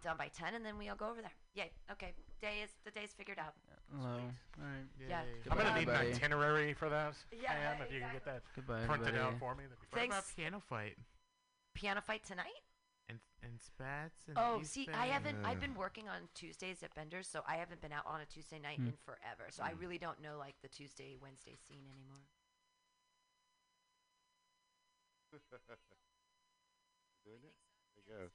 done by ten, and then we all go over there. Yay. Okay. Day is the day's figured out. Hello. All right. Yeah. I'm gonna need an everybody. itinerary for that. Yeah, Pam, if you can get that Goodbye, printed everybody. out for me, that'd be Thanks. What about PianoFight Piano fight tonight. and and spats and Oh, East see, I Bay? haven't. I've been working on Tuesdays at Bender's, so I haven't been out on a Tuesday night Hmm. in forever. So I really don't know like the Tuesday, Wednesday scene anymore. Doing it? There you go.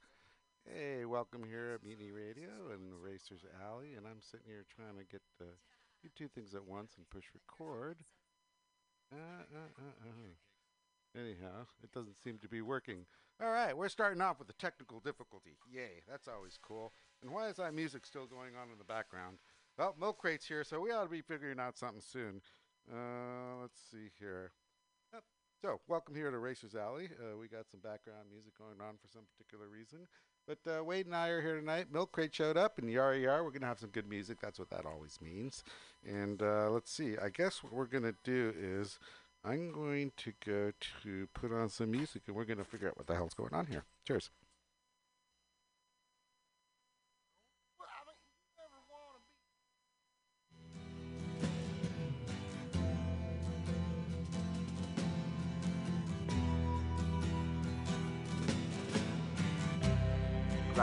Hey, welcome here at Mutiny Radio and Racers Alley, and I'm sitting here trying to get do two things at once and push record. Uh, uh, uh, uh. Anyhow, it doesn't seem to be working. All right, we're starting off with a technical difficulty. Yay, that's always cool. And why is that music still going on in the background? Well, Milk Crate's here, so we ought to be figuring out something soon. Uh, let's see here. So, welcome here to Racers Alley. We got some background music going on for some particular reason. But uh, Wade and I are here tonight. Milk Crate showed up, and yar yar, we're to have some good music. That's what that always means. And uh, let's see. I guess what we're to do is I'm going to go to put on some music, and we're to figure out what the hell's going on here. Cheers.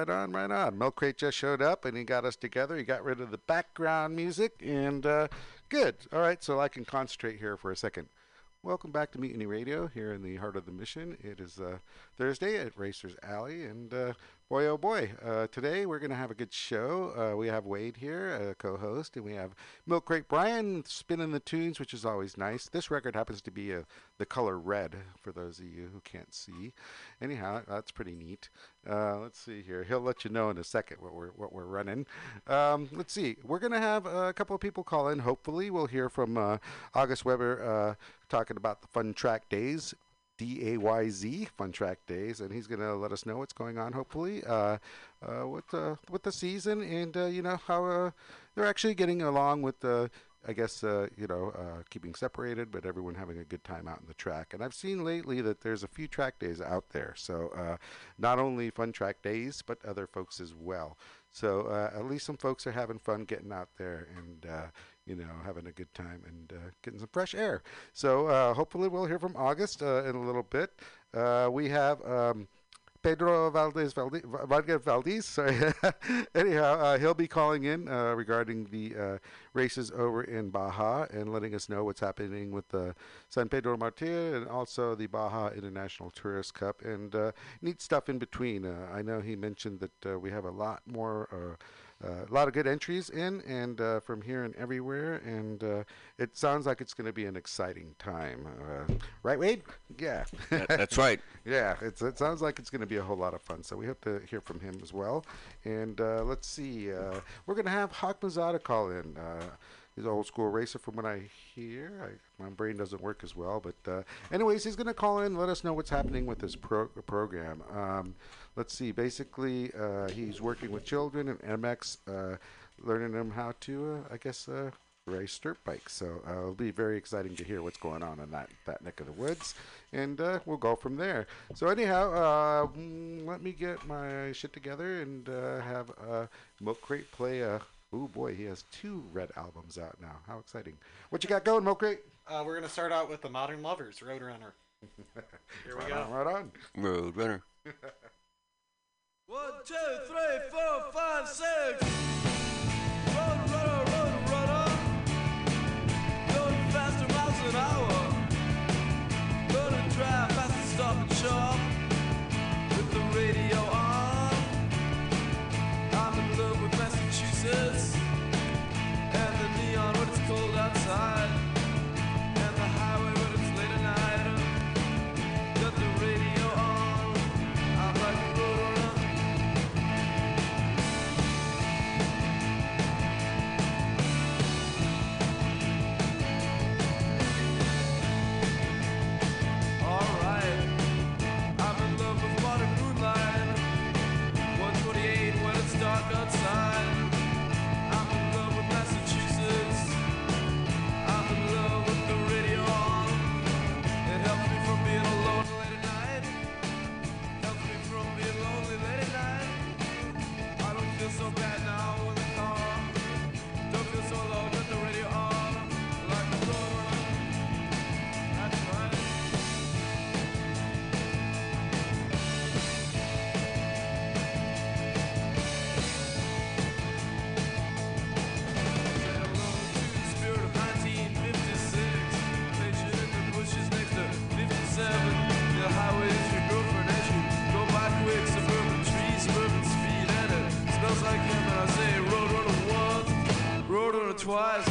Right on, right on. Milk Crate just showed up, and he got us together. He got rid of the background music, and uh, good. All right, so I can concentrate here for a second. Welcome back to Mutiny Radio here in the heart of the mission. It is uh, Thursday at Racers Alley, and uh, boy, oh boy, uh, today we're going to have a good show. Uh, we have Wade here, a co host, and we have Milk Crate Brian spinning the tunes, which is always nice. This record happens to be uh, the color red for those of you who can't see. Anyhow, that's pretty neat. Uh, let's see here. He'll let you know in a second what we're what we're running. Um, let's see. We're gonna have a couple of people call in. Hopefully, we'll hear from uh, August Weber uh, talking about the Fun Track Dayz D A Y Z Fun Track Dayz, and he's going to let us know what's going on. Hopefully, uh, uh, with the with the season, and uh, you know how uh, they're actually getting along with the. I guess uh, you know uh, keeping separated, but everyone having a good time out in the track. And I've seen lately that there's a few track days out there. So uh, not only fun track days, but other folks as well. So uh, at least some folks are having fun getting out there and uh, you know having a good time and uh, getting some fresh air. So uh, hopefully we'll hear from August uh, in a little bit. Uh, we have. Um, Pedro Valdez Valdez, Valdez, sorry. Anyhow, uh, he'll be calling in uh, regarding the races over in Baja and letting us know what's happening with the San Pedro Martir and also the Baja International Tourist Cup and neat stuff in between. I know he mentioned that we have a lot more. Uh, a lot of good entries in and uh, from here and everywhere, and uh, it sounds like it's going to be an exciting time. Uh, right, Wade? Yeah. That- that's right. Yeah, it's, it sounds like it's going to be a whole lot of fun. So we hope to hear from him as well. And uh, let's see, uh, we're going to have Hawk Mazada call in. Uh, he's an old school racer from what I hear. I, my brain doesn't work as well. But, uh, anyways, he's going to call in and let us know what's happening with this pro- program. Um, let's see, basically, uh, he's working with children and MX, uh, learning them how to, uh, I guess, uh, race dirt bikes. So uh, it'll be very exciting to hear what's going on in that, that neck of the woods. And uh, we'll go from there. So, anyhow, uh, mm, let me get my shit together and uh, have uh, Milk Crate play a. Oh boy, he has two red albums out now. How exciting! What you got going, Milk Crate? Uh, we're gonna start out with the Modern Lovers Roadrunner. Here we right go. On, right on. Road runner. One, two, three, four, five, six. Run, runner, run, runner. Going faster miles an hour. Gonna drive fast and stop and shop. Twice,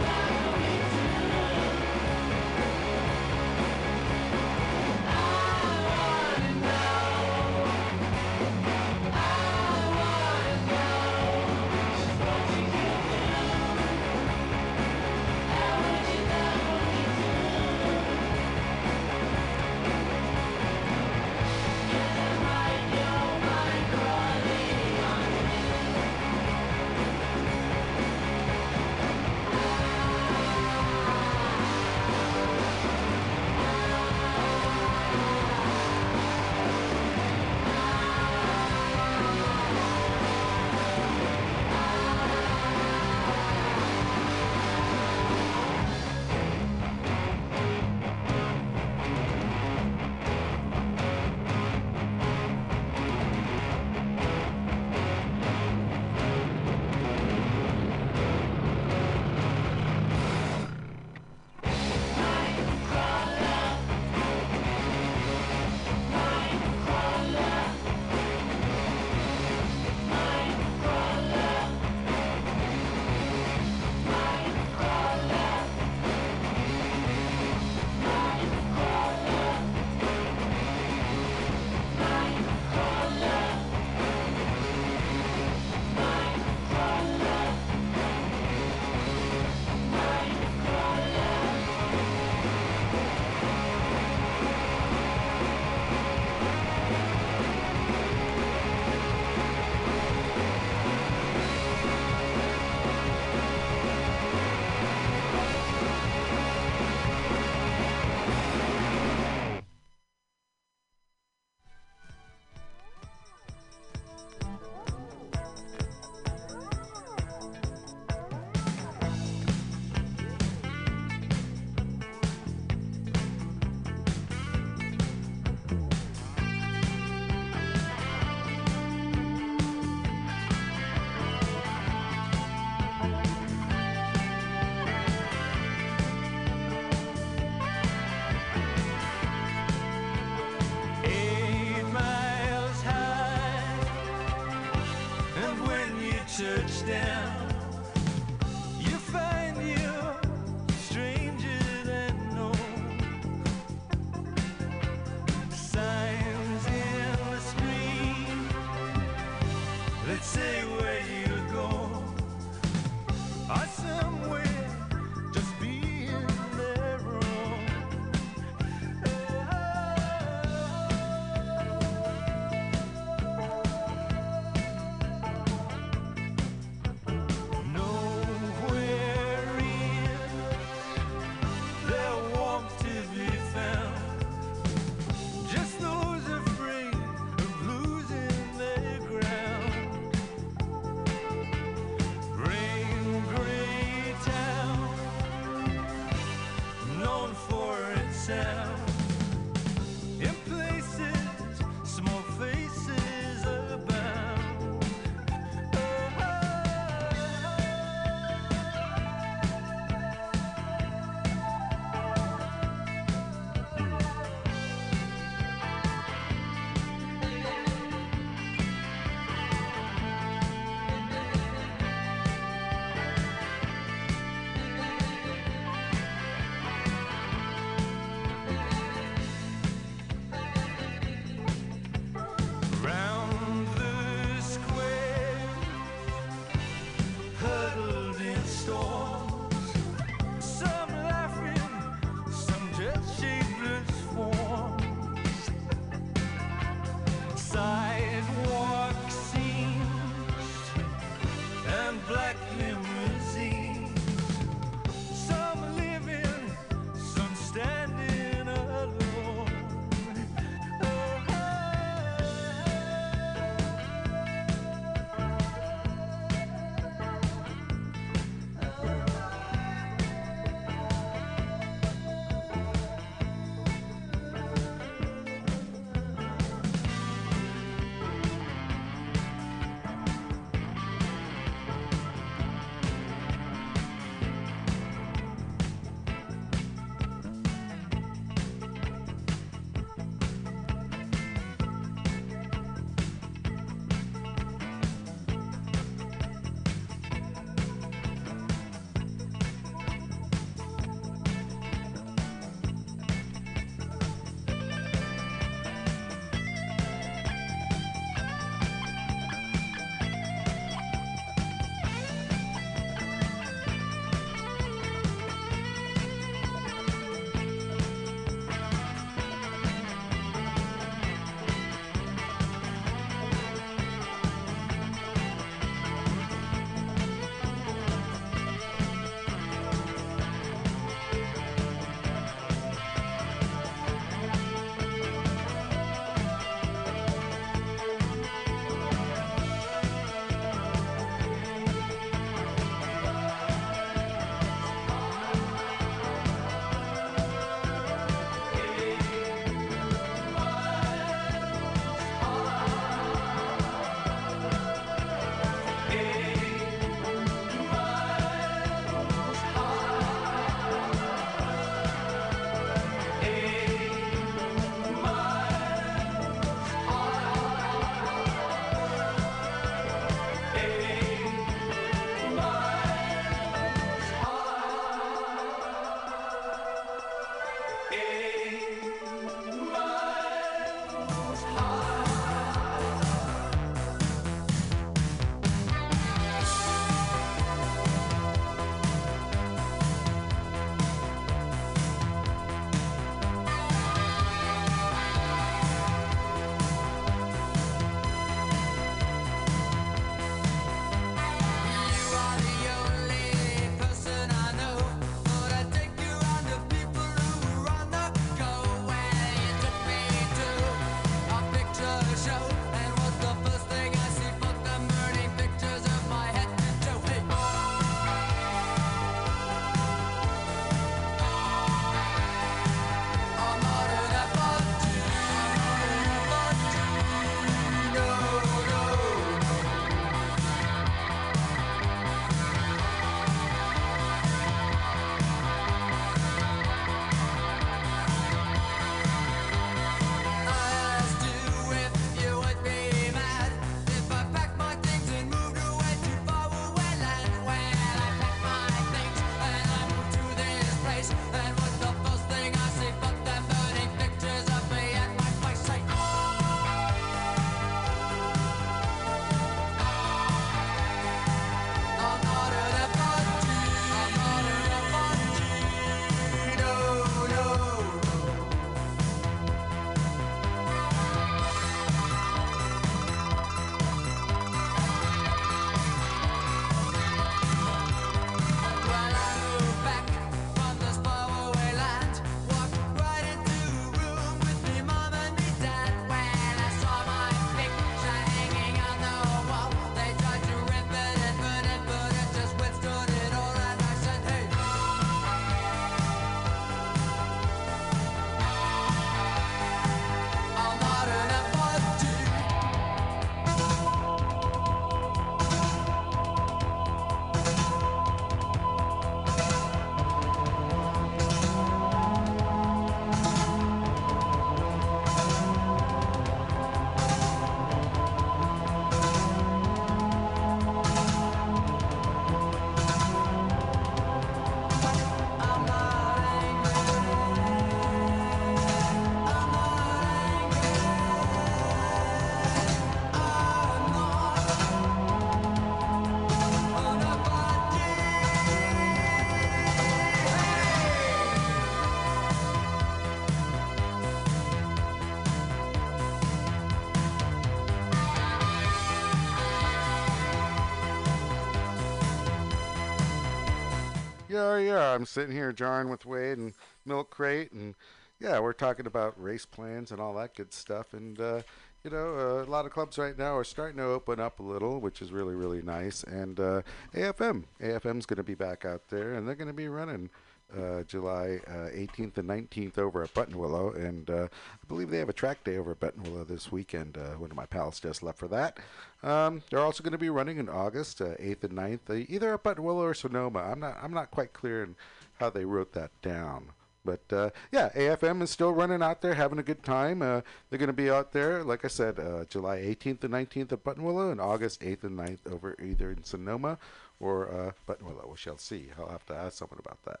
Yeah, yeah. I'm sitting here jarring with Wade and Milk Crate, and yeah, we're talking about race plans and all that good stuff. And uh, you know, uh, a lot of clubs right now are starting to open up a little, which is really, really nice. And uh, AFM, AFM's going to be back out there, and they're going to be running. Uh, July uh, 18th and 19th over at Buttonwillow, and uh, I believe they have a track day over at Buttonwillow this weekend. Uh, one of my pals just left for that. Um, they're also going to be running in August, uh, 8th and 9th, uh, either at Buttonwillow or Sonoma. I'm not, I'm not quite clear in how they wrote that down. But uh, yeah, AFM is still running out there, having a good time. Uh, they're going to be out there, like I said, uh, July 18th and 19th at Buttonwillow, and August 8th and 9th over either in Sonoma or uh, Buttonwillow. We shall see. I'll have to ask someone about that.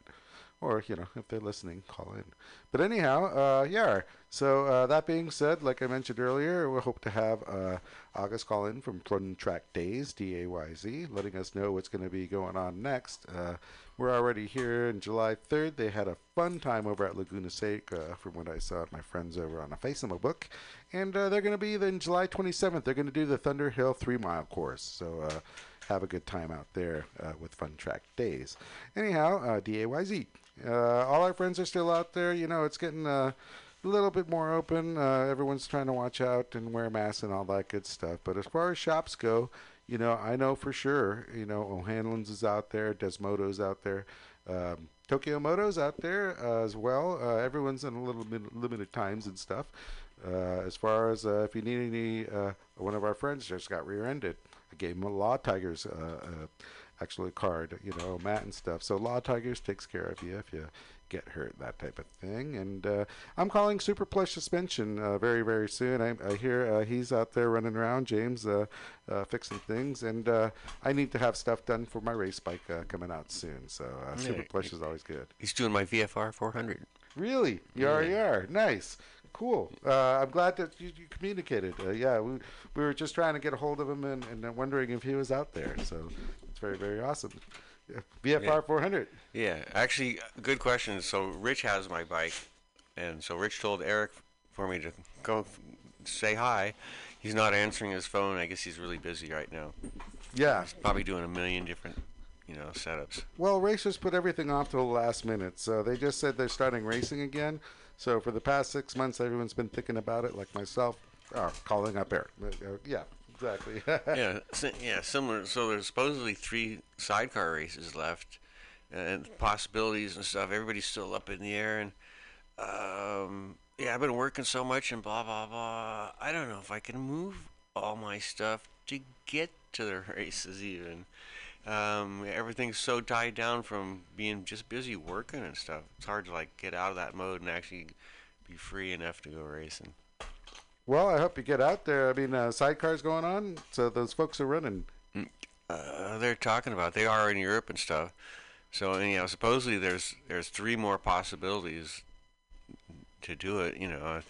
Or, you know, if they're listening, call in. But anyhow, uh, yeah. So uh, that being said, like I mentioned earlier, we hope to have uh, August call in from Fun Track Dayz, D A Y Z, letting us know what's going to be going on next. Uh, we're already here in July 3rd. They had a fun time over at Laguna Seca, from what I saw at my friends over on a Facebook book. And uh, they're going to be then July 27th. They're going to do the Thunder Hill three mile course. So uh, have a good time out there uh, with Fun Track Dayz. Anyhow, uh, D A Y Z. Uh, all our friends are still out there. You know, it's getting uh, a little bit more open. Uh, everyone's trying to watch out and wear masks and all that good stuff. But as far as shops go, you know, I know for sure, you know, O'Hanlon's is out there, Desmodo's out there, um, Tokyo Moto's out there uh, as well. Uh, everyone's in a little bit limited times and stuff. Uh, as far as uh, if you need any, uh, one of our friends just got rear-ended. I gave him a Law Tigers, uh, uh, actually a card, you know, Matt and stuff. So Law Tigers takes care of you if you get hurt, that type of thing. And uh, I'm calling Super Plush Suspension uh, very, very soon. I, I hear uh, he's out there running around, James, uh, uh, fixing things. And uh, I need to have stuff done for my race bike uh, coming out soon. So uh, Super. Plush is always good. He's doing my VFR 400. Really? You are, you are. Nice. Cool. Uh, I'm glad that you, you communicated. Uh, yeah, we, we were just trying to get a hold of him and, and wondering if he was out there. So it's very, very awesome. VFR Yeah. 400. Yeah, actually, good question. So Rich has my bike, and so Rich told Eric for me to go say hi. He's not answering his phone. I guess he's really busy right now. Yeah. He's probably doing a million different, you know, setups. Well, racers put everything off to the last minute. So they just said they're starting racing again. So for the past six months, everyone's been thinking about it, like myself, oh, calling up Eric. Uh, uh, yeah, exactly. yeah, si- yeah, similar. So there's supposedly three sidecar races left, and possibilities and stuff. Everybody's still up in the air, and um, yeah, I've been working so much and blah blah blah. I don't know if I can move all my stuff to get to the races even. Um, everything's so tied down from being just busy working and stuff. It's hard to like get out of that mode and actually be free enough to go racing. Well, I hope you get out there. I mean, uh, sidecars going on, so those folks are running. uh, they're talking about. They are in Europe and stuff. So anyhow, supposedly there's there's three more possibilities to do it. You know,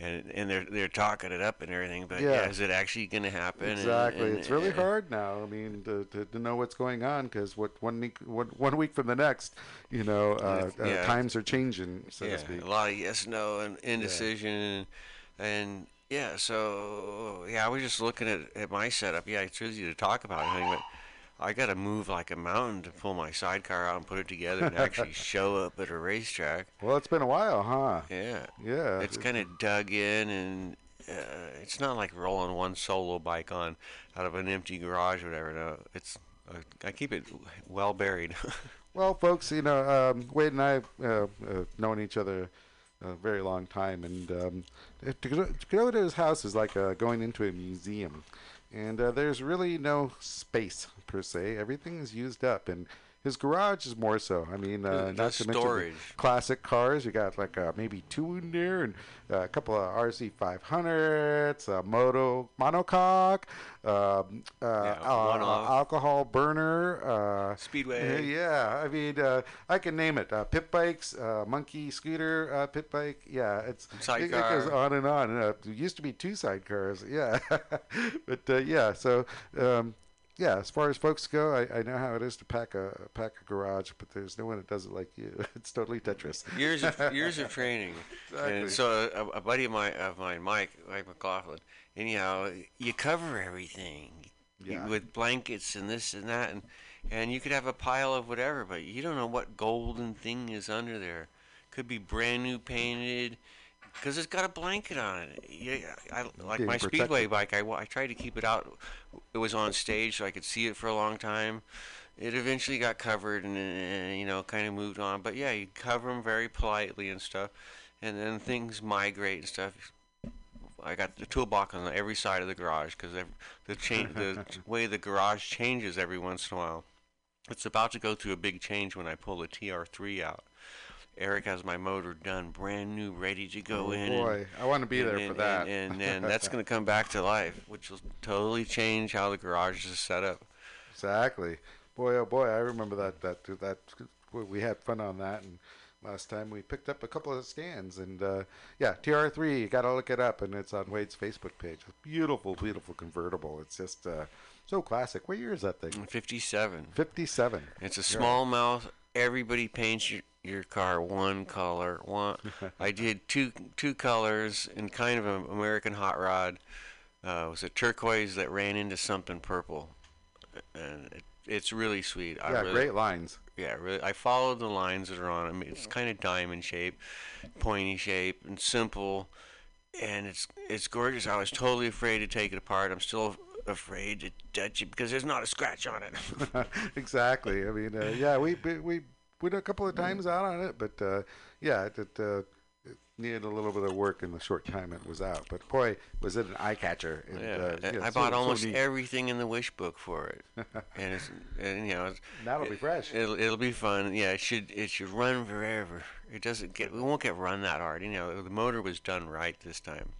and and they're they're talking it up and everything. But yeah, Yeah. is it actually going to happen? Exactly. and- it's really and- hard now. I mean, to, to, to know what's going on because what one week one, one week from the next, you know, uh, uh, times are changing, so yeah, to speak. a lot of yes, no, and indecision, and, and yeah. So yeah, I was just looking at, at my setup. Yeah, it's easy to talk about everything, but I got to move like a mountain to pull my sidecar out and put it together and actually show up at a racetrack. Well, it's been a while, huh? Yeah. Yeah. It's kind of dug in, and uh, it's not like rolling one solo bike on out of an empty garage or whatever. No, it's uh, I keep it well buried. Well, folks, you know, um, Wade and I have uh, uh, known each other a very long time, and um, to, go, to go to his house is like uh, going into a museum. And uh, there's really no space per se. Everything is used up, and his garage is more so. I mean, uh, not to mention classic cars. You got like uh, maybe two in there, and uh, a couple of RC 500s, a moto monocoque, um, uh, Yeah, alcohol burner. Uh, Speedway. yeah, I mean, uh, I can name it. Uh, pit bikes, uh, monkey scooter, uh, pit bike. Yeah, it's it, it goes on and on. Uh, there used to be two sidecars. Yeah, but uh, yeah. So um, yeah, as far as folks go, I, I know how it is to pack a pack a garage, but there's no one that does it like you. It's totally Tetris. years of years of training. Exactly. And so a, a buddy of mine, of mine, Mike, Mike McLaughlin. Anyhow, you cover everything Yeah. with blankets and this and that, and and you could have a pile of whatever, but you don't know what golden thing is under there. Could be brand new painted, because it's got a blanket on it. Yeah, I like my speedway bike. I, I tried to keep it out. It was on stage, so I could see it for a long time. It eventually got covered, and, uh, you know, kind of moved on. But yeah, you cover them very politely and stuff, and then things migrate and stuff. I got the toolbox on every side of the garage because the cha- the way the garage changes every once in a while. It's about to go through a big change when I pull the TR3 out. Eric has my motor done, brand new, ready to go Oh, in. and- boy, I want to be and- there and, for that. And, and, and that's going to come back to life, which will totally change how the garage is set up. Exactly. Boy, oh boy, I remember that. That that we- had fun on that, and last time we picked up a couple of stands, and uh, yeah, TR3. You got to look it up, and it's on Wade's Facebook page. Beautiful, beautiful convertible. It's just uh, so classic. What year is that thing? 57. Fifty-seven. It's a small mouth. Everybody paints your, your car one color. One. I did two two colors in kind of an American hot rod. Uh, it was a turquoise that ran into something purple, and it, it's really sweet. I Yeah, really, great lines. Yeah, really. I followed the lines that are on them. It's kind of diamond shape, pointy shape, and simple, and it's it's gorgeous. I was totally afraid to take it apart. I'm still afraid to touch it because there's not a scratch on it. exactly. I mean, uh, yeah, we we we went a couple of times out on it, but uh, yeah, it, it, uh, it needed a little bit of work in the short time it was out. But boy, was it an eye catcher! And, Yeah, uh, I- yeah, I so- bought so almost neat. everything in the wish book for it, and it's and you know it's, That'll be fresh. It'll it'll be fun. Yeah, it should it should run forever. It doesn't get it won't get run that hard. You know the motor was done right this time.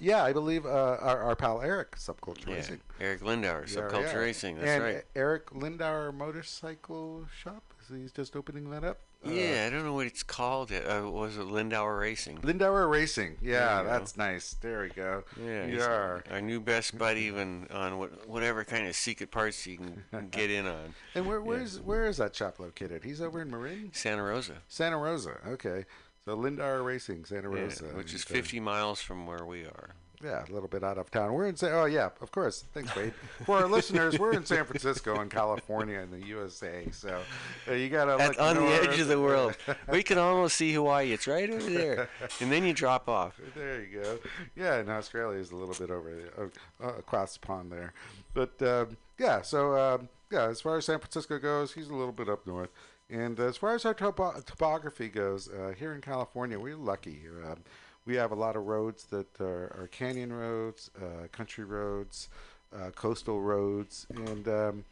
Yeah, I believe uh, our, our pal Eric, Subculture Yeah, Racing. Eric Lindauer, Yeah, Subculture yeah. Racing. That's and right. Eric Lindauer Motorcycle Shop. He's just opening that up? Uh, yeah, I don't know what it's called. It uh, was it Lindauer Racing. Lindauer Racing. Yeah, you go. that's nice. There we go. Yeah, he's Yeah. our new best buddy when on what, whatever kind of secret parts you can get in on. And where where's where is that shop located? He's over in Marin, Santa Rosa, Santa Rosa. Okay, so Lindauer Racing, Santa yeah, Rosa, which is uh, 50 miles from where we are. Yeah, a little bit out of town. We're in San. Oh yeah, of course. Thanks, Wade. For our listeners, we're in San Francisco, in California, in the USA. So uh, you gotta on the edge of the world. we can almost see Hawaii. It's right over there. And then you drop off. There you go. Yeah, and Australia is a little bit over uh, uh, across the pond there, but um, yeah. So um, yeah, as far as San Francisco goes, he's a little bit up north, and as far as our topo- topography goes, uh, here in California, we're lucky. Um we have a lot of roads that are, are canyon roads, uh, country roads, uh, coastal roads, and um,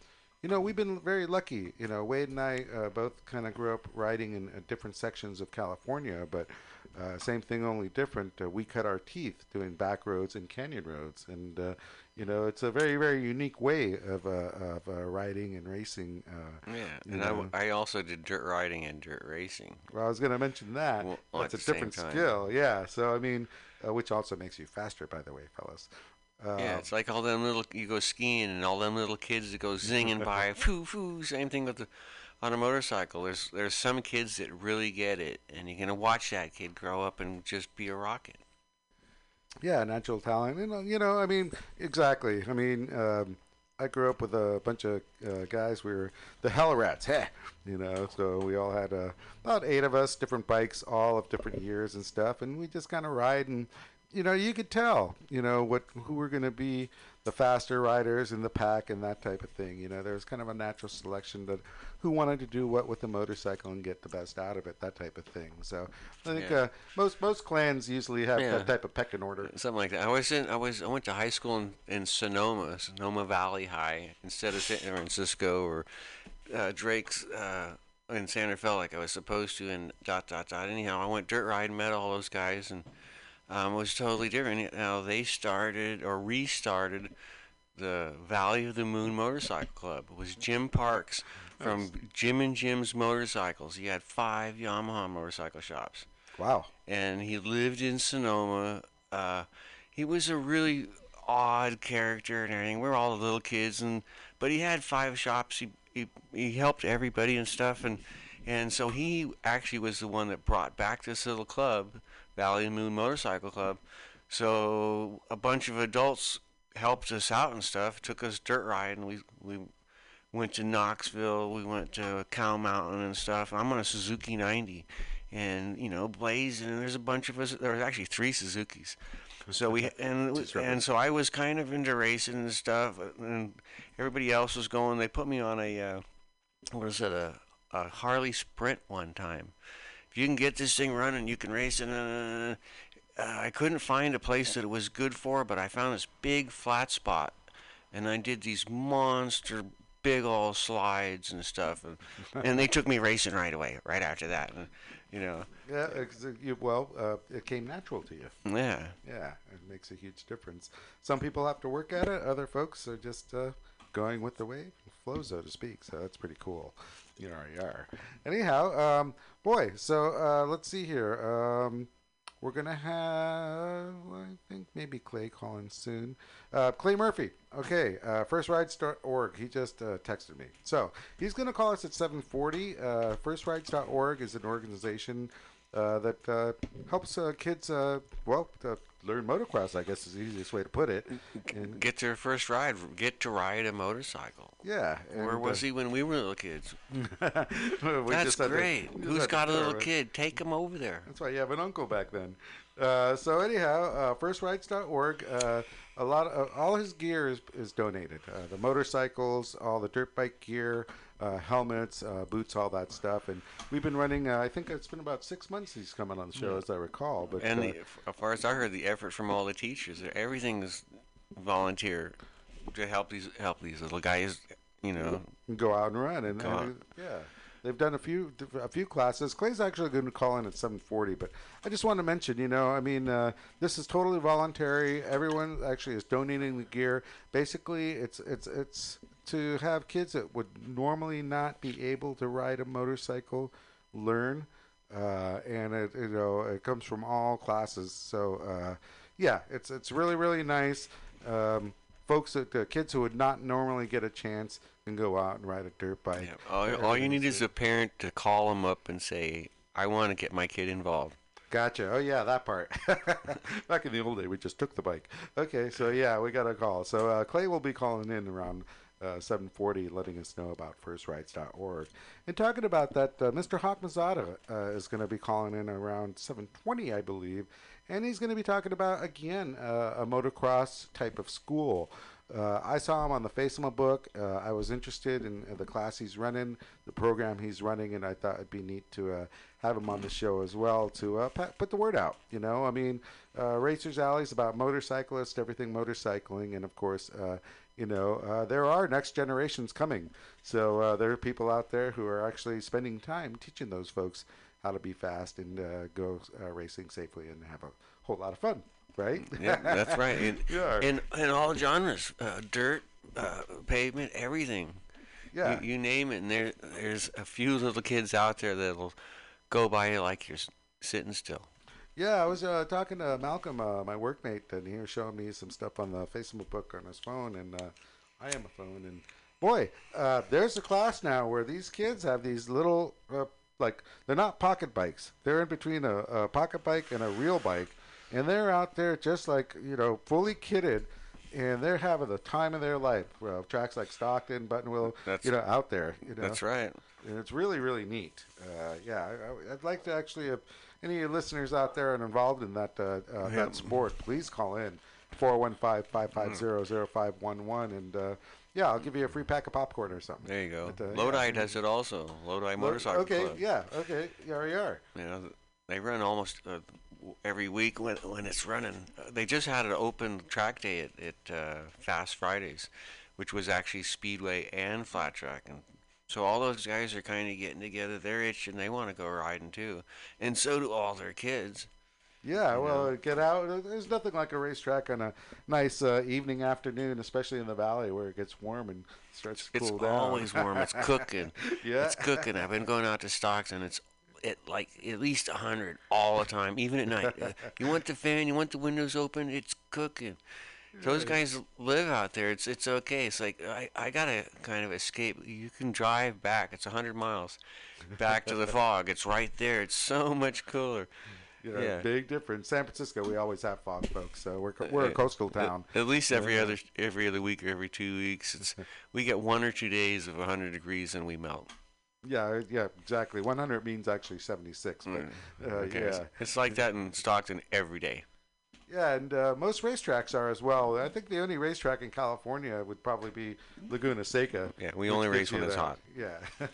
you know, we've been very lucky. You know, Wade and I uh, both kind of grew up riding in uh, different sections of California, but uh, same thing, only different. Uh, we cut our teeth doing back roads and canyon roads, and uh, you know, it's a very, very unique way of uh, of uh, riding and racing. Uh, Yeah. And I, w- know. I also did dirt riding and dirt racing. well, I was going to mention that. Well, That's at a different time. skill, yeah. So I mean, uh, which also makes you faster, by the way, fellas. Yeah, it's like all them little, you go skiing and all them little kids that go zinging by, foo, foo. Same thing with the, on a motorcycle. There's there's some kids that really get it, and you're to watch that kid grow up and just be a rocket. Yeah, natural talent. And, uh, you know, I mean, exactly. I mean, um, I grew up with a bunch of uh, guys. We were the Hell Rats, heh, you know. So we all had uh, about eight of us, different bikes, all of different years and stuff. And we just kind of ride, and you know, you could tell, you know, what who were going to be the faster riders in the pack and that type of thing. You know, there was kind of a natural selection that who wanted to do what with the motorcycle and get the best out of it, that type of thing. So I think Yeah. uh, most most clans usually have Yeah. that type of pecking order. Something like that. I was in. I was. I went to high school in, in Sonoma, Sonoma Valley High, instead of San Francisco or uh, Drake's uh, in Santa Fe, like I was supposed to. And dot dot dot. Anyhow, I went dirt riding, met all those guys, and um, was totally different. Now they started or restarted the Valley of the Moon Motorcycle Club. It was Jim Parks from Jim and Jim's Motorcycles. He had five Yamaha motorcycle shops Wow. and he lived in Sonoma. Uh, he was a really odd character and everything. We were all little kids, and but he had five shops. He he, he helped everybody and stuff, and and so he actually was the one that brought back this little club, Valley Moon Motorcycle Club. So a bunch of adults helped us out and stuff. Took us dirt riding. We we went to Knoxville. We went to Cow Mountain and stuff. I'm on a Suzuki 90, and you know, blazing. And there's a bunch of us. There was actually three Suzukis. So we and and so I was kind of into racing and stuff, and everybody else was going. They put me on a uh, what is it a, a Harley Sprint one time. If you can get this thing running, you can race it. Uh, uh, I couldn't find a place that it was good for, but I found this big flat spot, and I did these monster big old slides and stuff, and, and they took me racing right away, right after that. And, you know, Yeah, you, well, uh, it came natural to you. yeah. Yeah, it makes a huge difference. Some people have to work at it. Other folks are just uh, going with the wave flow, so to speak. So that's pretty cool. Yar yar. Anyhow, um, boy. So uh, let's see here. Um, we're gonna have, I think maybe Clay calling soon. Uh, Clay Murphy. Okay, uh, FirstRides.org. He just uh, texted me. So he's gonna call us at 7:40. Uh, FirstRides.org is an organization that uh, helps uh, kids, uh, well, to learn motocross. I guess is the easiest way to put it. And Get their first ride. Get to ride a motorcycle. yeah, Where was uh, he when we were little kids? we That's to- great. just Who's to got a little it. kid? Take him over there. That's why you have an uncle back then. Uh, so anyhow, uh, FirstRides.org. Uh, a lot of all his gear is, is donated. Uh, the motorcycles, all the dirt bike gear, uh, helmets, uh, boots, all that stuff. And we've been running. Uh, I think it's been about six months he's coming on the show, as I recall. But And uh, the, as far as I heard, the effort from all the teachers, everything's volunteer to help these help these little guys. You know, go out and run and, and, yeah they've done a few a few classes clay's actually going to call in at 7.40 but i just want to mention you know i mean uh, this is totally voluntary everyone actually is donating the gear basically it's it's it's to have kids that would normally not be able to ride a motorcycle learn uh, and it you know it comes from all classes so uh, yeah it's it's really really nice um, folks that uh, kids who would not normally get a chance can go out and ride a dirt bike. yeah, all, all you need is a parent to call them up and say, "I want to get my kid involved." Gotcha. Oh yeah, that part. Back in the old day, we just took the bike. Okay, so yeah, we got a call. So uh, Clay will be calling in around uh, 7:40, letting us know about FirstRides.org. And talking about that, uh, Mr. Hawk Mazada uh, is going to be calling in around 7:20, I believe, and he's going to be talking about again uh, a motocross type of school. Uh, I saw him on the face of my book. I was interested in the class he's running, the program he's running, and I thought it'd be neat to have him on the show as well to put the word out. You know, I mean, Racers Alley is about motorcyclists, everything motorcycling, and of course, you know, uh, there are next generations coming. So uh, there are people out there who are actually spending time teaching those folks how to be fast and uh, go uh, racing safely and have a whole lot of fun. Right? Yeah, that's right. In, Yeah. in, in all genres, uh, dirt, uh, pavement, everything. Yeah. You, you name it, and there there's a few little kids out there that'll go by you like you're sitting still. Yeah, I was uh, talking to Malcolm, uh, my workmate, and he was showing me some stuff on the Facebook book on his phone, and uh, I am a phone, and boy, uh, there's a class now where these kids have these little, uh, like they're not pocket bikes. They're in between a, a pocket bike and a real bike, and they're out there just like you know, fully kitted. And they're having the time of their life. Uh, tracks like Stockton, Buttonwillow, That's- you know, out there. You know, That's right. and it's really really neat. Uh, yeah, I, I'd like to actually, if any of your listeners out there are involved in that uh, uh, that sport, please call in 415-550-0511 and uh, yeah, I'll give you a free pack of popcorn or something. There you go. But, uh, yeah. Lodi does it also. Lodi Motorcycle Okay, Club. yeah, okay, yar yar. You know, they run almost uh, every week when when it's running. They just had an open track day at, at uh, Fast Fridays, which was actually speedway and flat track, and so all those guys are kind of getting together. They're itching. They want to go riding too, and so do all their kids. Yeah, well, get out. There's nothing like a racetrack on a nice uh, evening afternoon, especially in the valley where it gets warm and starts to It's cool down. always warm. It's cooking. Yeah. It's cooking. I've been going out to Stockton. It's at like at least a hundred all the time, even at night. Uh, you want the fan? You want the windows open? It's cooking. Those guys live out there. It's it's okay. It's like I, I gotta kind of escape. You can drive back. It's a hundred miles back to the fog. It's right there. It's so much cooler. You know, Yeah. big difference. San Francisco, we always have fog, folks. So we're we're a Uh, coastal town. At, least every Yeah. other every other week or every two weeks, it's, we get one or two days of 100 degrees and we melt. Yeah, yeah, exactly. 100 means actually 76, but Mm, uh, okay, it's- yeah. It's like that in Stockton every day. Yeah, and uh, most racetracks are as well. I think the only racetrack in California would probably be Laguna Seca. Yeah, we only race when it's hot. Yeah.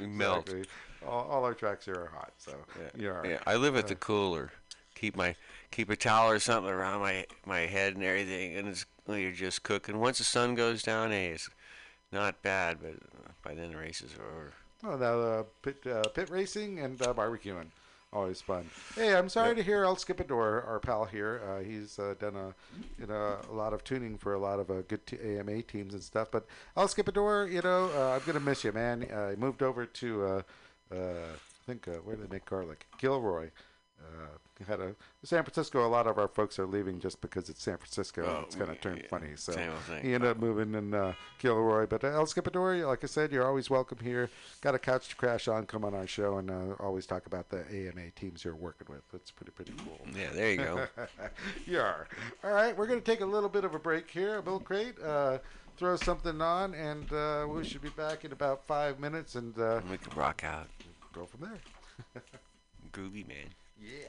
We melt. Exactly. All, all our tracks here are hot, so Yeah. yeah. Yeah, I live at Uh, the cooler. Keep my keep a towel or something around my my head and everything, and it's you're just cooking. Once the sun goes down, hey, it's not bad, but by then the races are over. Oh, now uh, pit uh, pit racing and uh, barbecuing, always fun. Hey, I'm sorry to hear I'll El Skipador, our pal here. Uh, he's uh, done a you know a lot of tuning for a lot of uh, good t- AMA teams and stuff. But I'll skip El Skipador, you know, uh, I'm gonna miss you, man. Uh, he moved over to uh, uh, I think uh, where do they make garlic? Gilroy. Had a San Francisco. A lot of our folks are leaving just because it's San Francisco. and Oh, it's gonna turn yeah, funny. So same old thing. he ended up moving in uh, Gilroy. But uh, El Skipador, like I said, you're always welcome here. Got a couch to crash on. Come on our show and uh, always talk about the AMA teams you're working with. It's pretty pretty cool. Yeah, there you go. you are. All right, we're going to take a little bit of a break here, A Bill Crate. Uh, throw something on, and uh, we should be back in about five minutes and uh, we can rock out, go from there. groovy man. Yeah.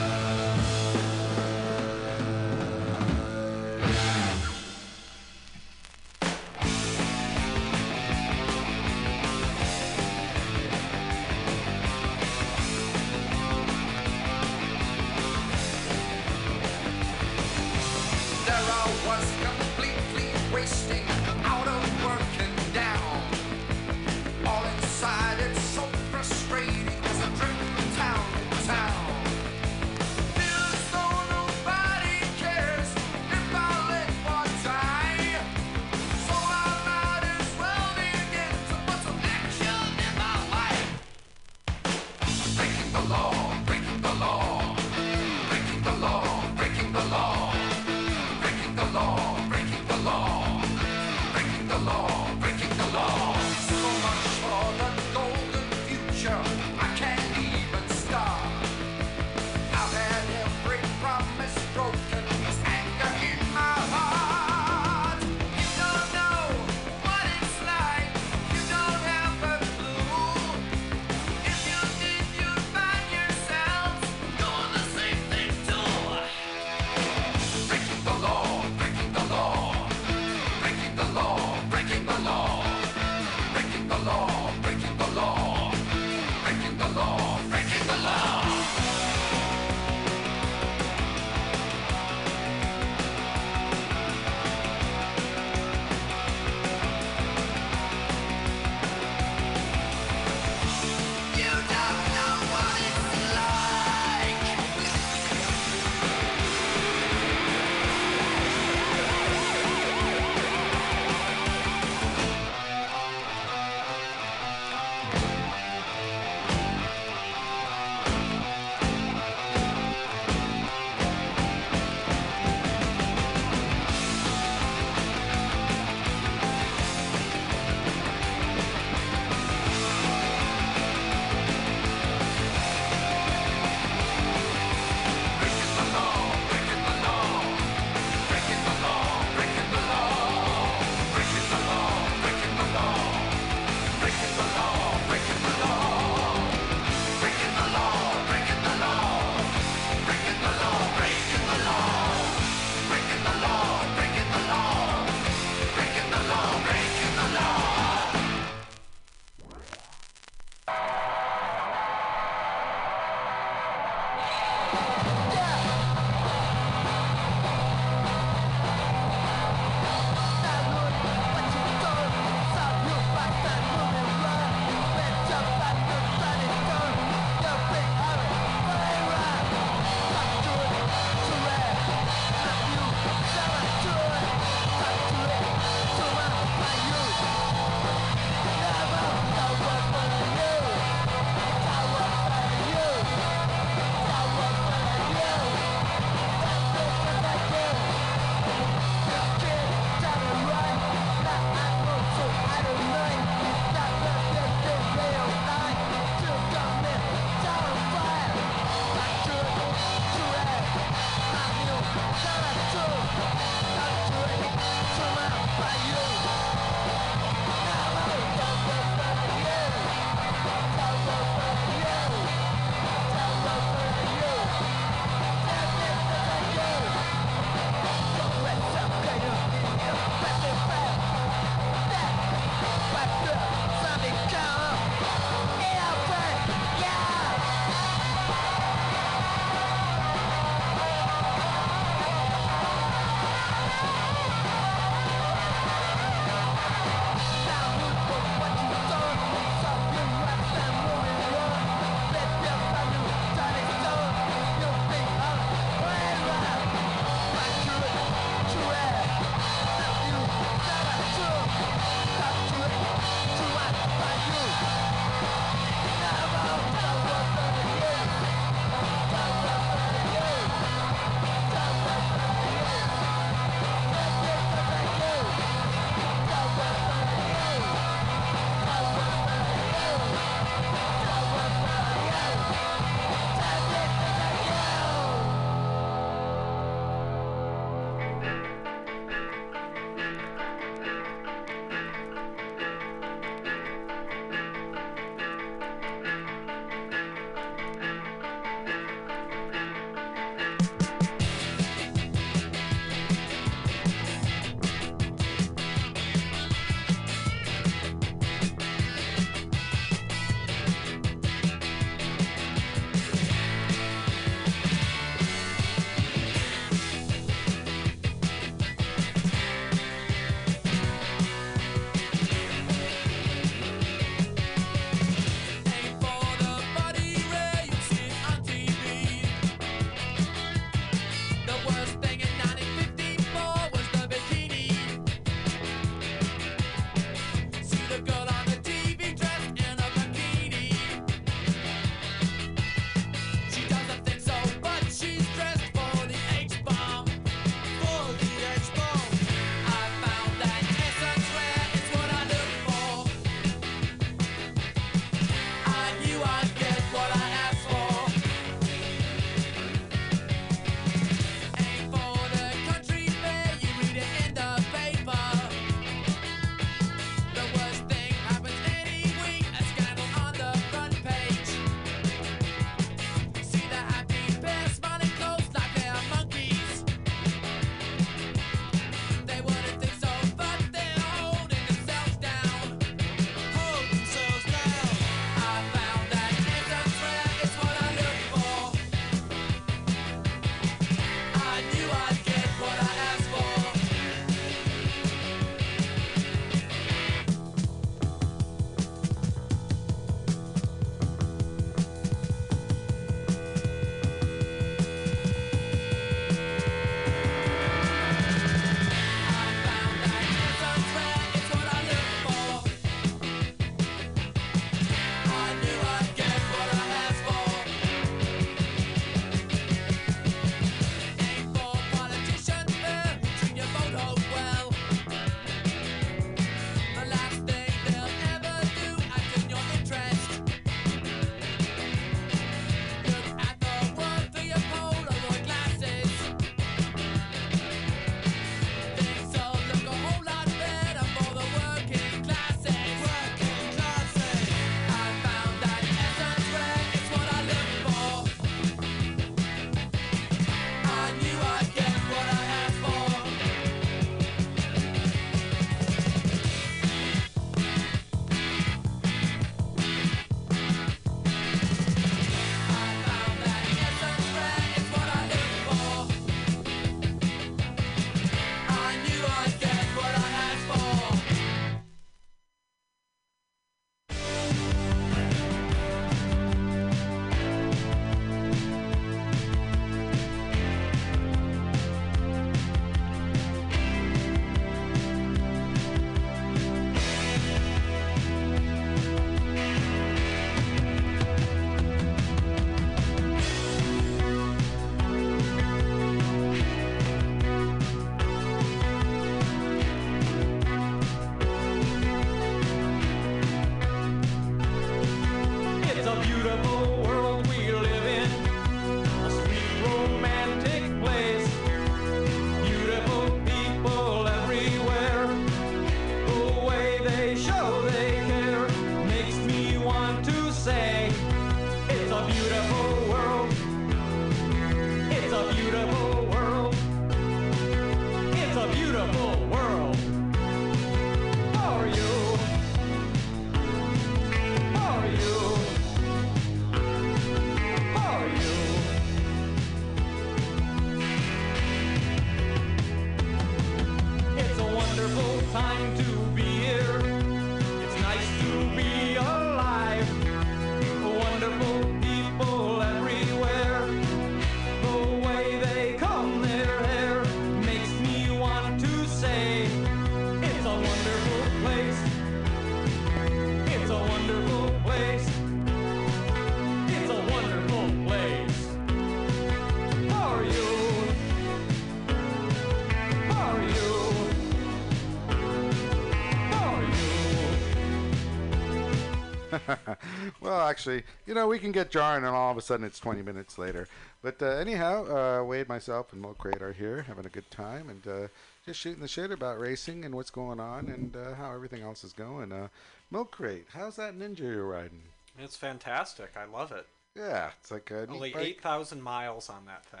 actually, you know, we can get jarring, and all of a sudden it's 20 minutes later. But uh, anyhow, uh, Wade, myself, and Milk Crate are here having a good time and uh, just shooting the shit about racing and what's going on and uh, how everything else is going. Uh, Milk Crate, how's that Ninja you're riding? It's fantastic. I love it. Yeah, it's like a Only 8,000 miles on that thing.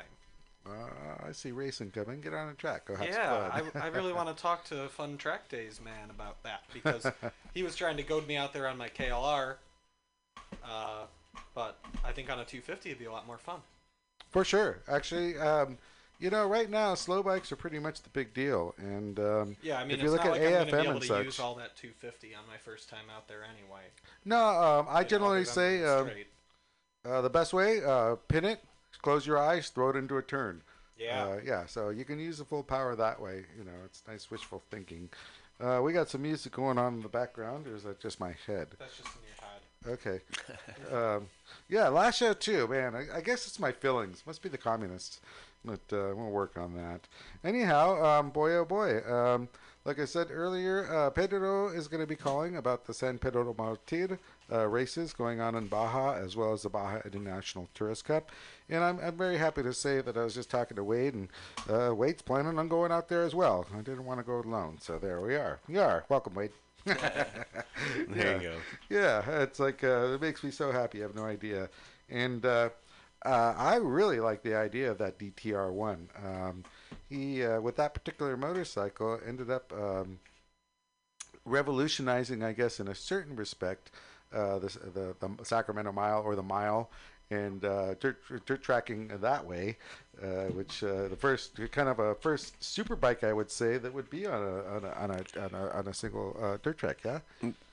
Uh, I see racing coming. Get on a track. Go have yeah, some fun. I, I really want to talk to Fun Track Dayz man about that because he was trying to goad me out there on my KLR. Uh, but I think on a 250 it'd be a lot more fun. For sure. Actually, um, you know, right now slow bikes are pretty much the big deal. And um, Yeah, I mean, if you look at like AFM be able and to such, use all that 250 on my first time out there anyway. no, um, I You generally say um, uh, the best way: uh, pin it, close your eyes, throw it into a turn. Yeah. Uh, yeah. So you can use the full power that way. You know, it's nice wishful thinking. Uh, we got some music going on in the background. Or is that just my head? That's just in your head. Okay. um, yeah, last show too, man. I, I guess it's my feelings. Must be the communists. But uh, we'll work on that. Anyhow, um, boy oh boy. Um, like I said earlier, uh, Pedro is going to be calling about the San Pedro Martir uh, races going on in Baja, as well as the Baja International Tourist Cup. And I'm, I'm very happy to say that I was just talking to Wade, and uh, Wade's planning on going out there as well. I didn't want to go alone, so there we are. We are. Welcome, Wade. There you go. Yeah, it's like uh, it makes me so happy. I have no idea, and uh, uh, I really like the idea of that DTR one. Um, he uh, with that particular motorcycle ended up um, revolutionizing, I guess, in a certain respect, uh, the, the the Sacramento Mile or the mile. And uh, dirt, dirt tracking that way, uh, which uh, the first kind of a first super bike I would say that would be on a on a on a on a, on a single uh, dirt track, yeah.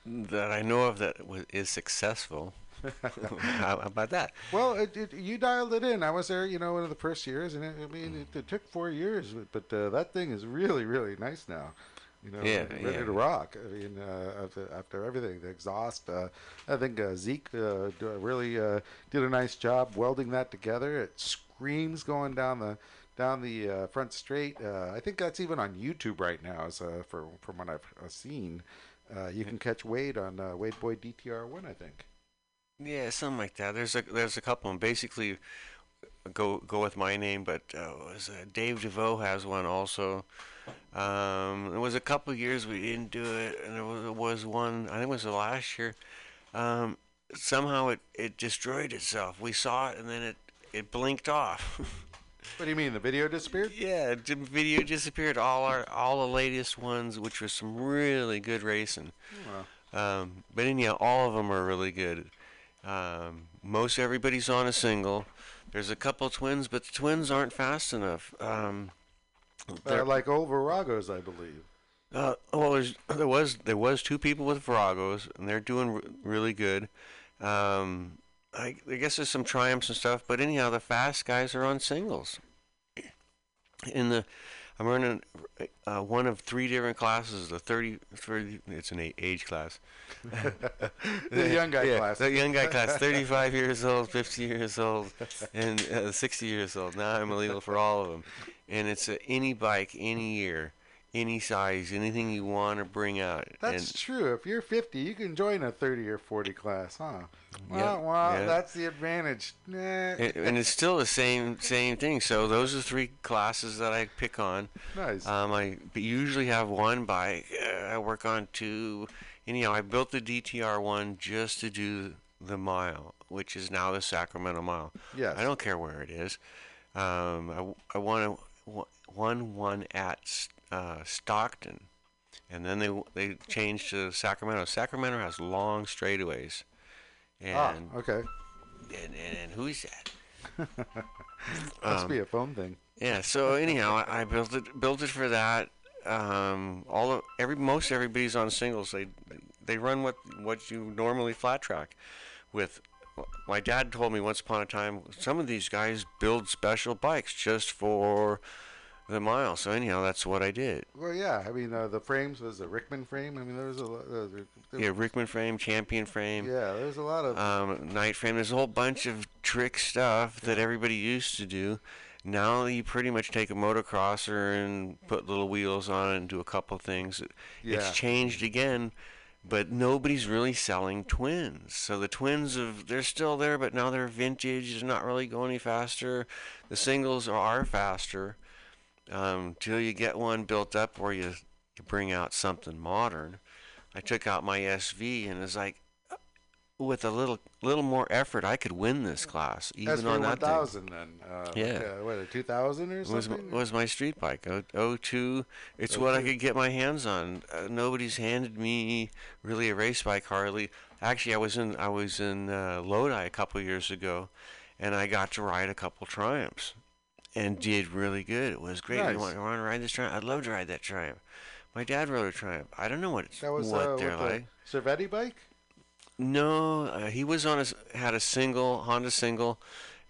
That I know of that is successful. How about that? Well, it, it, you dialed it in. I was there, you know, one of the first years, and it, I mean, it, it took four years, but, but uh, that thing is really, really nice now. You know, Yeah, ready yeah. to rock. I mean, uh, after, after everything, the exhaust. Uh, I think uh, Zeke uh, really uh, did a nice job welding that together. It screams going down the down the uh, front straight. Uh, I think that's even on YouTube right now, as uh, for from what I've uh, seen. Uh, you can catch Wade on uh, Wade Boy DTR one, I think. Yeah, something like that. There's a there's a couple, and basically go go with my name, but uh, was uh, Dave DeVoe has one also. Um, there was a couple years we didn't do it, and there was, was one. I think it was the last year. Um, somehow it it destroyed itself. We saw it, and then it it blinked off. What do you mean? The video disappeared? yeah, the video disappeared. All our all the latest ones, which was some really good racing. Um, but anyhow, all of them are really good. Um, most everybody's on a single. There's a couple twins, but the twins aren't fast enough. Um, Uh, they're- like old Viragos, I believe. uh, well, there's, there was there was two people with Viragos, and they're doing r- really good. Um, I, I guess there's some triumphs and stuff, but anyhow, the fast guys are on singles. In the, I'm running uh, one of three different classes. The 30, 30 it's an age class. The young guy yeah, class. The young guy class, 35 years old, 50 years old, and uh, 60 years old. Now I'm illegal for all of them. And it's a, any bike, any year, any size, anything you want to bring out. That's and, true. If you're 50, you can join a 30 or 40 class, huh? Well, Yeah, well yeah. that's the advantage. Nah. and, and it's still the same same thing. So those are three classes that I pick on. nice. Um, I usually have one bike. Uh, I work on two. Anyhow, I built the DTR one just to do the mile, which is now the Sacramento Mile. yes. I don't care where it is. Um, I, I want to one one at uh, Stockton, and then they they changed to Sacramento. Sacramento has long straightaways, Ah, and okay. and, and, and who's that? Must Um, be a phone thing. Yeah. So anyhow, I, I built it built it for that. Um, all of every most everybody's on singles. They they run what what you normally flat track with. My dad told me once upon a time some of these guys build special bikes just for the mile. So anyhow, that's what I did. Well, yeah. I mean, uh, the frames was a Rickman frame. I mean, there was a lot. Uh, there- Yeah, Rickman frame, Champion frame. yeah, there's a lot of. um, night frame. There's a whole bunch of trick stuff that everybody used to do. Now you pretty much take a motocrosser and put little wheels on it and do a couple things. Yeah. It's changed again, but nobody's really selling twins. So the twins of they're still there, but now they're vintage. They're not really going any faster. The singles are faster um, you get one built up where you, you bring out something modern. I took out my SV and it's like, with a little little more effort, I could win this class even on that thing. 1000 then. Uh, Yeah. uh, what, a 2000 or It was, something? was my street bike. O, 02. It's what I could get my hands on. Uh, nobody's handed me really a race bike hardly. Actually, I was in I was in uh, Lodi a couple years ago, and I got to ride a couple Triumphs, and did really good. It was great. Nice. You want, you want to ride this Triumph? I'd love to ride that Triumph. My dad rode a Triumph. I don't know what it's, was what uh, they're like. the Cervetti bike? No, uh, he was on a s- had a single Honda single,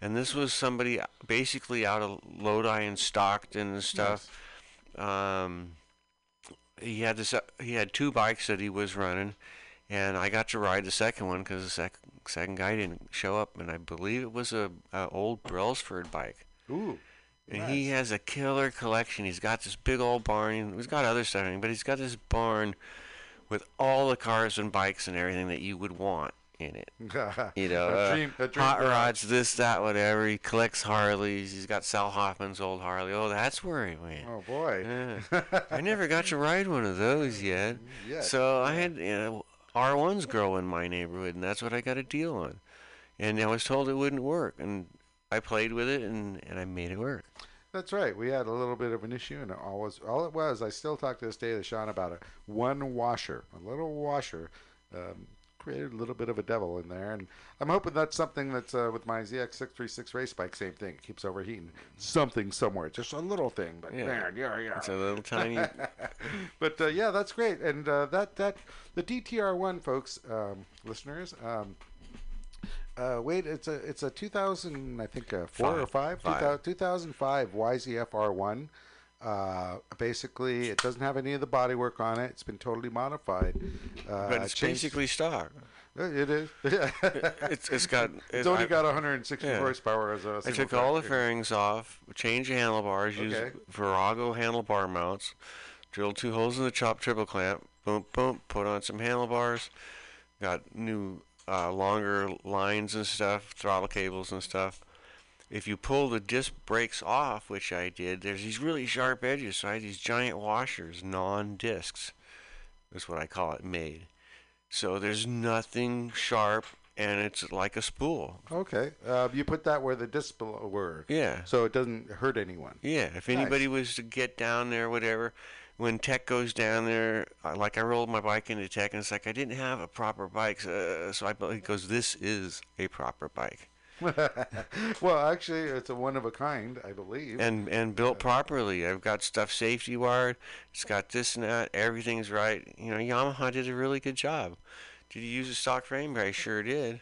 and this was somebody basically out of Lodi and Stockton and stuff. Um, he had this. uh, He had two bikes that he was running, and I got to ride the second one because the sec- second guy didn't show up, and I believe it was a, a old Brailsford bike. Ooh. And he has a killer collection. He's got this big old barn. He's got other stuff, but he's got this barn with all the cars and bikes and everything that you would want in it. You know, a uh, dream, a dream hot garage. rods, this, that, whatever. He collects Harleys. He's got Sal Hoffman's old Harley. Oh, that's where he went. Oh boy. Yeah. I never got to ride one of those yet. Yet, So I had you know, R1s grow in my neighborhood, and that's what I got a deal on. And I was told it wouldn't work, and I played with it, and, and I made it work. That's right. We had a little bit of an issue, and all was all it was. I still talk to this day to Sean about it. One washer, a little washer, um, created a little bit of a devil in there, and I'm hoping that's something that's uh, with my ZX636 race bike. Same thing. It keeps overheating. Something somewhere, just a little thing, but Yeah. man, yeah, yeah. It's a little tiny. but uh, yeah, that's great. And uh, that that the DTR1, folks, um, listeners. Um, uh, wait, it's a it's a 2000, I think, uh, four or five, Five. 2000 2005 YZF-R1. Uh, basically, it doesn't have any of the bodywork on it. It's been totally modified. Uh, but it's changed- basically stock. Uh, it is. It's it's got. it's it- only I, got 160 yeah. horsepower as a. I took all the fairings off, changed the handlebars, used Virago handlebar mounts, drilled two holes in the chop triple clamp, boom boom, put on some handlebars, got new uh, longer lines and stuff, throttle cables and stuff. If you pull the disc brakes off, which I did, there's these really sharp edges. So I had these giant washers, non-discs. That's what I call it, made. So there's nothing sharp, and it's like a spool. Okay. Uh, you put that where the discs were. Yeah. So it doesn't hurt anyone. Yeah, if Nice. anybody was to get down there, whatever, when Tech goes down there, like I rolled my bike into Tech, and it's like I didn't have a proper bike, uh, so I he goes, "This is a proper bike," well, actually, it's a one of a kind, I believe. and and built properly. I've got stuff safety wired. It's got this and that. Everything's right. You know, Yamaha did a really good job. Did you use a stock frame? I sure did.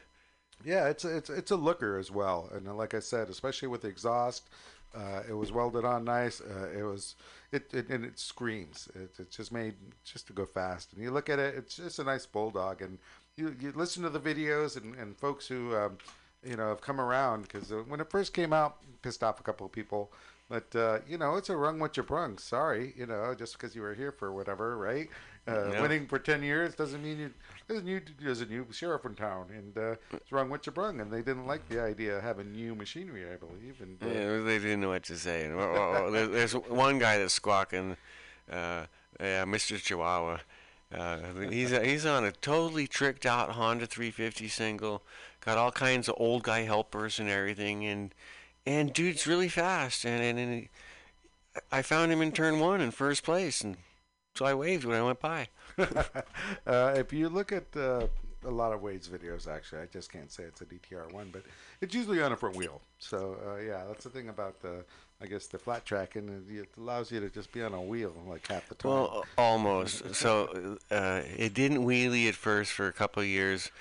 Yeah, it's a, it's it's a looker as well, and like I said, especially with the exhaust, uh, it was welded on nice. Uh, it was it, it and it screams. It, it's just made just to go fast. And you look at it, it's just a nice bulldog. And you you listen to the videos and and folks who um, you know have come around because uh, when it first came out, pissed off a couple of people. But uh, you know, it's a rung what you brung. Sorry, you know, just because you were here for whatever, right? Uh, Yeah. Winning for ten years doesn't mean you doesn't you there's a new sheriff in town, and uh, it's wrong what you brung. And they didn't like the idea of having new machinery, I believe. And uh, Yeah, they didn't know what to say. And, well, there's one guy that's squawking, uh, yeah, Mr. Chihuahua. Uh, he's he's on a totally tricked out Honda 350 single, got all kinds of old guy helpers and everything, and and dude's really fast. And and, and I found him in turn one in first place, and so I waved when I went by. uh, if you look at uh, a lot of Wade's videos, actually, I just can't say it's a DTR one, but it's usually on a front wheel. So uh, yeah, that's the thing about the, I guess the flat tracking. It allows you to just be on a wheel like half the time. Well, almost. so uh, it didn't wheelie at first for a couple of years.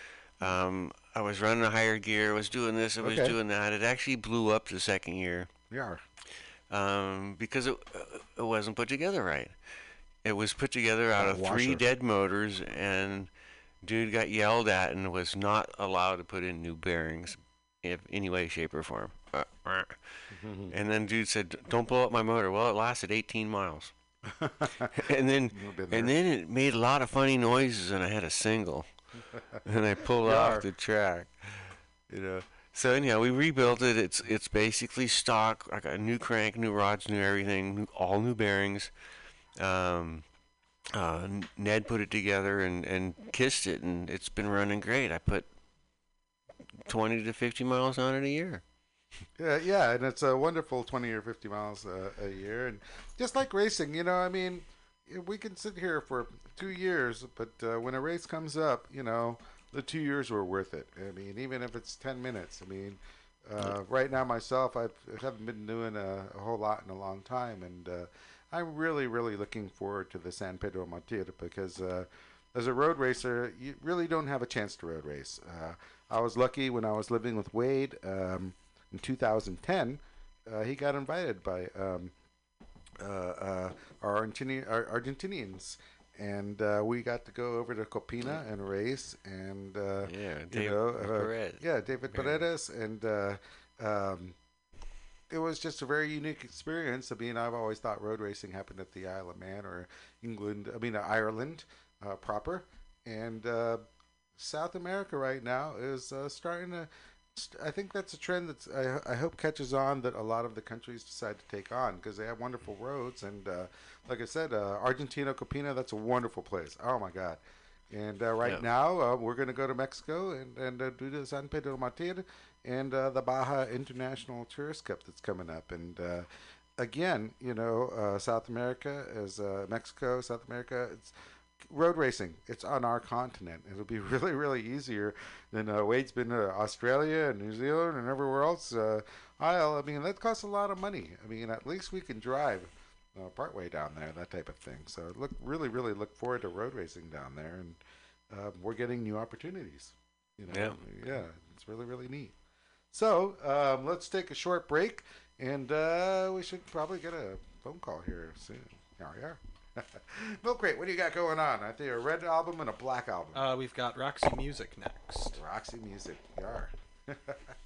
Um, I was running a higher gear, was doing this, I was Okay. doing that. It actually blew up the second year yeah. um, because it, it wasn't put together right. It was put together out of three dead motors, and dude got yelled at and was not allowed to put in new bearings, in any way, shape, or form. And then dude said, "Don't blow up my motor." Well, it lasted 18 miles, and then and then it made a lot of funny noises, and I had a single, and I pulled off the track, you know. So anyhow, we rebuilt it. It's it's basically stock. I got a new crank, new rods, new everything, new, all new bearings. Um, uh, Ned put it together and, and kissed it, and it's been running great. I put 20 to 50 miles on it a year. Yeah, yeah, and it's a wonderful 20 or 50 miles uh, a year. And just like racing, you know, I mean, we can sit here for two years, but uh, when a race comes up, you know, the two years were worth it. I mean, even if it's 10 minutes. I mean, uh, right now myself, I've, I haven't been doing a, a whole lot in a long time, and uh, I'm really, really looking forward to the San Pedro Martir because uh, as a road racer, you really don't have a chance to road race. Uh, I was lucky when I was living with Wade um, in 2010. Uh, he got invited by um, uh, uh, our, Argentini- our Argentinians, and uh, we got to go over to Copina and race. And uh, Yeah, you Dave know, Perez. yeah, David Yeah. Paredes, and uh, um, it was just a very unique experience. I mean, I've always thought road racing happened at the Isle of Man or England. I mean, uh, Ireland uh, proper, and uh, South America right now is uh, starting to. st- I think that's a trend that's I, I hope catches on that a lot of the countries decide to take on because they have wonderful roads and uh, like I said, uh, Argentina Copina that's a wonderful place. Oh my God! And uh, right Yeah. now uh, we're going to go to Mexico and and uh, do the San Pedro Martir and uh, the Baja International Tourist Cup that's coming up and. Uh, Again, you know, uh, South America is uh, Mexico, South America. It's road racing. It's on our continent. It'll be really, really easier than uh, Wade's been to Australia and New Zealand and everywhere else. Uh. I mean, that costs a lot of money. I mean, at least we can drive uh, partway down there, that type of thing. So look, really, really look forward to road racing down there, and uh, we're getting new opportunities. You know, yeah, it's really, really neat. So um, let's take a short break, and uh, we should probably get a phone call here soon. Here we are. Milk Crate, what do you got going on? I think a red album and a black album. Uh, we've got Roxy Music next. Roxy Music, yar. Nothing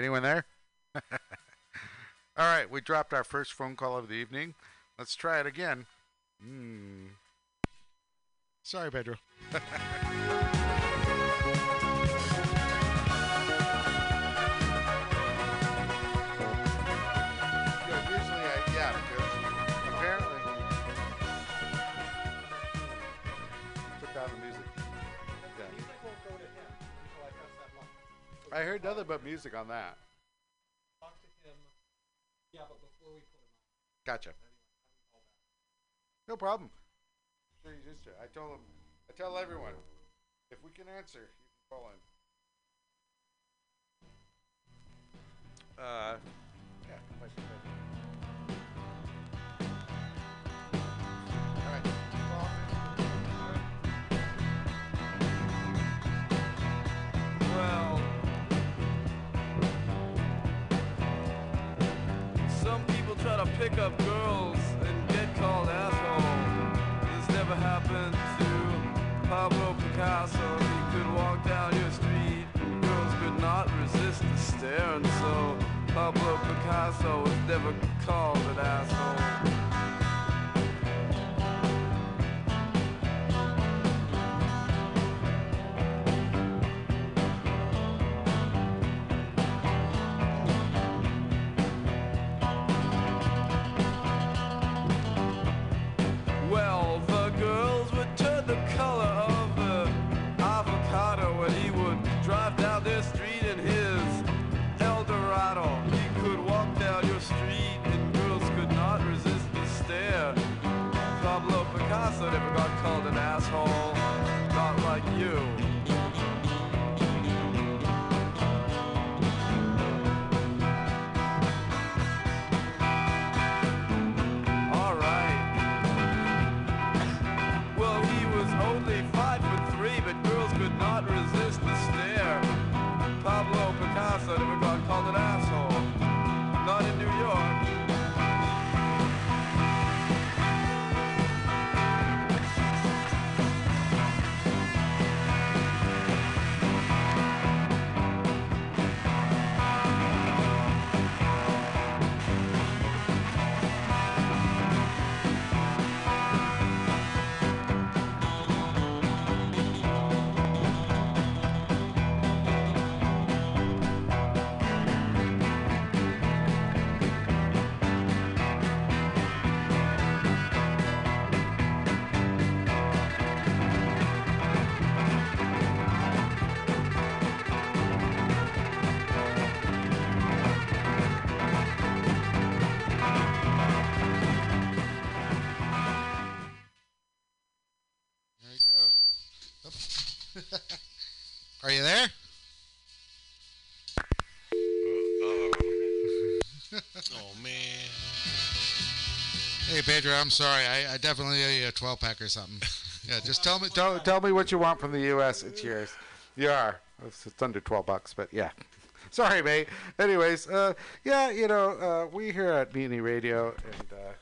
Anyone there? All right, we dropped our first phone call of the evening. Let's try it again. Hmm. Sorry, Pedro. Usually yeah, because apparently took down the music. Yeah. I heard nothing but music on that. Yeah, but before we put him Gotcha. No problem. Sure, he's used to it. I told him. I tell everyone, if we can answer, you can call in. Uh, yeah. Picasso it's never Are you there? Oh man. Hey Pedro, I'm sorry. I, I definitely owe you a 12 pack or something. Yeah, just tell me tell, tell me what you want from the U.S. It's yours. You are. It's, it's under 12 bucks, but yeah. Sorry, mate. Anyways, uh, yeah, you know, uh, we here at Mutiny Radio and uh,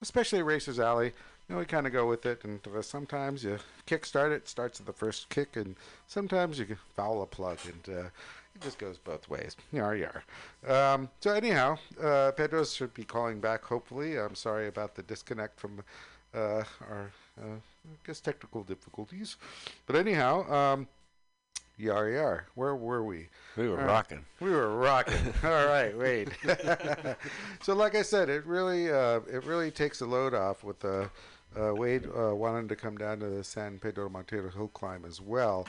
especially Racers Alley, you know, we kind of go with it, and sometimes you kickstart it, starts at the first kick, and sometimes you can foul a plug, and uh, it just goes both ways. Yar yar. Um, so anyhow, uh, Pedro should be calling back. Hopefully, I'm sorry about the disconnect from uh, our, uh, I guess, technical difficulties. But anyhow, um, yar yar. Where were we? We were All right. rocking. We were rocking. All right, wait. so, like I said, it really uh, it really takes the load off with uh, uh, Wade uh, wanting to come down to the San Pedro Montero hill climb as well.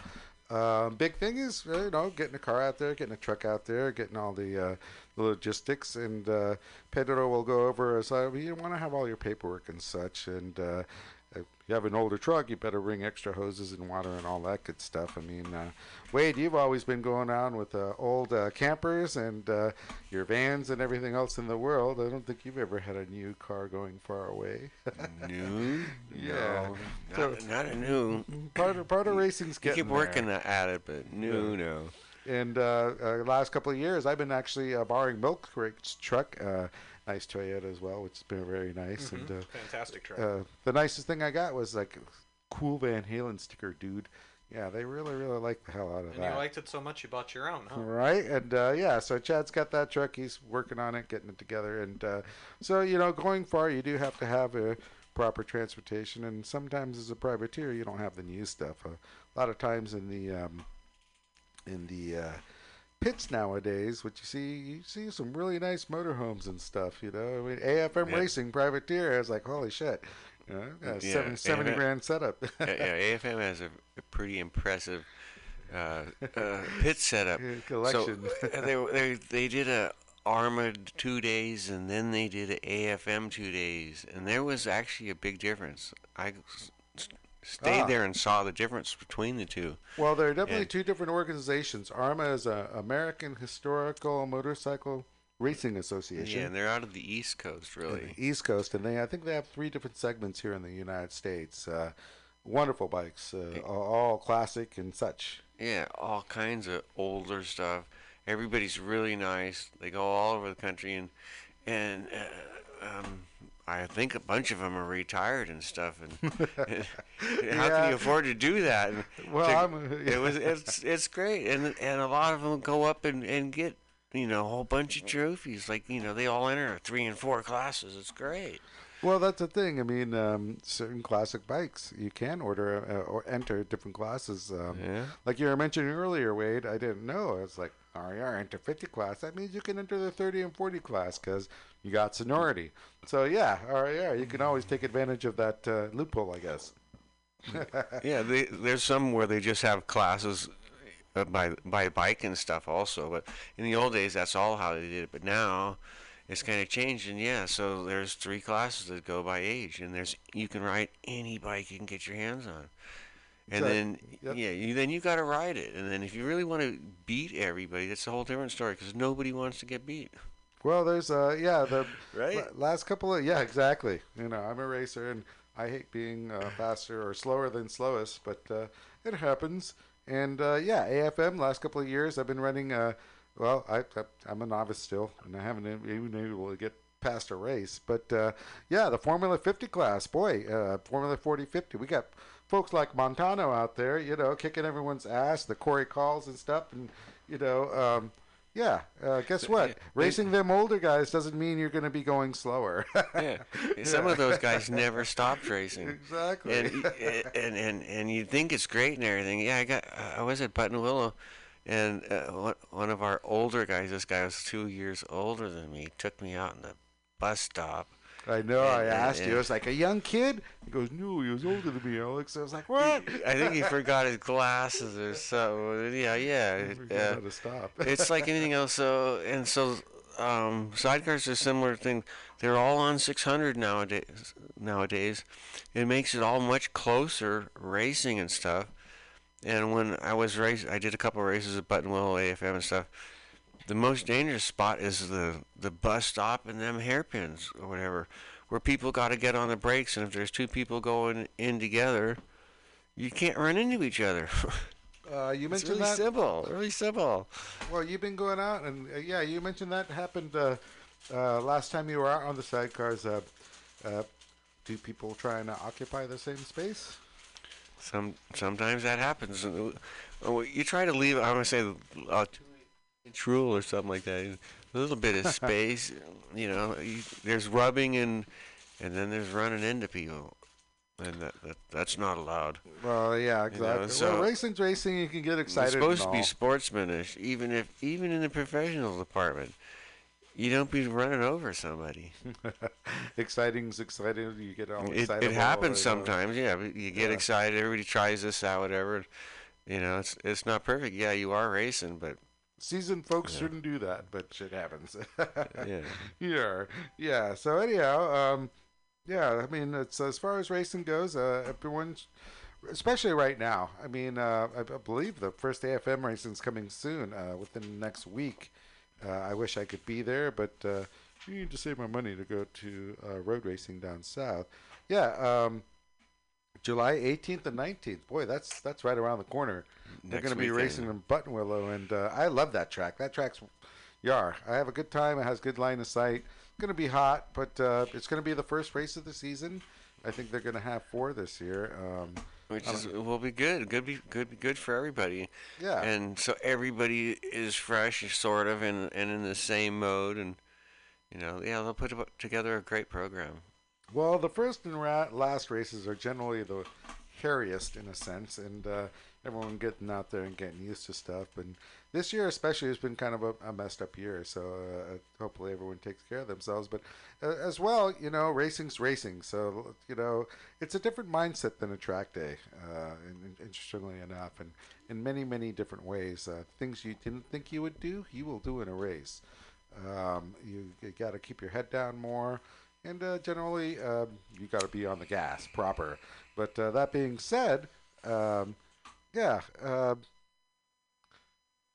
Um, big thing is, uh, you know, getting a car out there, getting a truck out there, getting all the, uh, the logistics, and uh, Pedro will go over uh, you want to have all your paperwork and such, and uh, if you have an older truck, you better bring extra hoses and water and all that good stuff. I mean, uh, Wade, you've always been going on with uh, old uh, campers and uh, your vans and everything else in the world. I don't think you've ever had a new car going far away. New? Yeah. No, not, not a new. part of part of racing's You keep working there. at it, but new, no. And uh, uh, last couple of years, I've been actually uh, borrowing Milk Crate's truck, uh, nice Toyota as well, which has been very nice. And uh, Fantastic truck. uh, the nicest thing I got was like a cool Van Halen sticker, dude. Yeah, they really, really like the hell out of And that. And you liked it so much you bought your own, huh? Right, and uh, yeah, so Chad's got that truck. He's working on it, getting it together, and uh, so you know, going far, you do have to have a proper transportation, and sometimes as a privateer, you don't have the new stuff. Uh, a lot of times in the um, in the uh, pits nowadays, what you see, you see some really nice motorhomes and stuff. You know, I mean, AFM Yeah. Racing privateer. I was like, holy shit, you know, Yeah, seven, 70 AFM grand setup. yeah, yeah, AFM has a, a pretty impressive uh, uh, pit setup. Collection. So they, they they did a AHRMA two days, and then they did a AFM two days, and there was actually a big difference. I stayed Ah. there and saw the difference between the two. Well, there are definitely And- two different organizations. AHRMA is a American Historical Motorcycle Racing Association. Yeah, and they're out of the East Coast, really. the East Coast, and they I think they have three different segments here in the United States. Uh, wonderful bikes, uh, all, all classic and such. Yeah, all kinds of older stuff. Everybody's really nice. They go all over the country, and and uh, um, I think a bunch of them are retired and stuff. And, how can you afford to do that? And Well, to- I'm- it was it's it's great, and and a lot of them go up and and get you know a whole bunch of trophies. Like you know they all enter three and four classes. It's great. Well, that's the thing. I mean, um, certain classic bikes you can order uh, or enter different classes. Um, Yeah. Like you were mentioning earlier, Wade. I didn't know. It's like, yeah, enter 50 class. That means you can enter the 30 and 40 class because you got seniority. So yeah, yeah, you can always take advantage of that uh, loophole, I guess. Yeah, they, there's some where they just have classes uh, by by bike and stuff also. But in the old days, that's all how they did it. But now, it's kind of changed. And yeah, so there's three classes that go by age, and there's you can ride any bike you can get your hands on. And then yep. yeah, you then you got to ride it. And then if you really want to beat everybody, that's a whole different story because nobody wants to get beat. Well, there's uh yeah the Right? la- last couple of yeah exactly. You know, I'm a racer and I hate being uh, faster or slower than slowest, but uh, it happens. And uh, yeah, AFM last couple of years I've been running. Uh, well, I, I I'm a novice still, and I haven't even been able to get past a race. But uh, yeah, the Formula 50 class, boy, uh, Formula 40 50. We got folks like Montano out there, you know, kicking everyone's ass. The Corey calls and stuff, and you know. Um, yeah, uh, guess what? yeah, Racing them older guys doesn't mean you're going to be going slower. Yeah, some of those guys never stopped racing. exactly. and, and and and you think it's great and everything. Yeah, I got. I was at Buttonwillow, and uh, one- one of our older guys. This guy was two years older than me. Took me out in the bus stop. I know. I asked and- you. I was like, a young kid? He goes, no, he was older than me, Alex. I was like, what? I think he forgot his glasses or something. Yeah, yeah. Uh, to stop. it's like anything else. So and so, um, sidecars are similar thing. They're all on 600 nowadays. Nowadays, it makes it all much closer racing and stuff. And when I was race, I did a couple races at Buttonwillow AFM and stuff. The most dangerous spot is the the bus stop and them hairpins or whatever, where people got to get on the brakes. And if there's two people going in together, you can't run into each other. Uh, you it's mentioned really that. simple. Really simple. Well, you've been going out, and uh, yeah, you mentioned that happened uh, uh, last time you were out on the sidecars. Uh, uh, do people trying to occupy the same space? Some sometimes that happens. Uh, You try to leave. I want to say rule or something like that. A little bit of space. you know, you, there's rubbing and and then there's running into people, and that, that that's not allowed. Well, yeah, You know, exactly. so- well, racing's racing. You can get excited. It's supposed to be sportsmanish, even if even in the professional department. You don't be running over somebody. Exciting's exciting. You get all It, excited. it happens sometimes, yeah. You get Yeah. excited. Everybody tries this out, whatever. You know, it's it's not perfect. Yeah, you are racing, but Seasoned folks Yeah. shouldn't do that, but shit happens. yeah. yeah, yeah. So anyhow, um, yeah. I mean, it's as far as racing goes, uh, everyone's, especially right now. I mean, uh, I, I believe the first AFM racing's coming soon, uh, within the next week. Uh, I wish I could be there, but uh, you need to save my money to go to uh, road racing down south. Yeah, um, July 18th and 19th. Boy, that's that's right around the corner. They're going to be racing in Buttonwillow, and uh, I love that track. That track's yar. I have a good time. It has good line of sight. It's going to be hot, but uh, it's going to be the first race of the season. I think they're going to have four this year. Um, which is will be good. Good be good be good for everybody. Yeah. And so everybody is fresh, sort of, and and in the same mode, and you know, yeah, they'll put together a great program. Well, the first and ra- last races are generally the hairiest in a sense, and uh, everyone getting out there and getting used to stuff. And this year, especially, has been kind of a, a messed up year. So uh, hopefully, everyone takes care of themselves. But uh, as well, you know, racing's racing. So you know, it's a different mindset than a track day. Uh, and, and interestingly enough, and in many, many different ways, uh, things you didn't think you would do, you will do in a race. Um, you, you got to keep your head down more, and uh, generally um, you got to be on the gas proper. But uh, that being said, um, yeah. um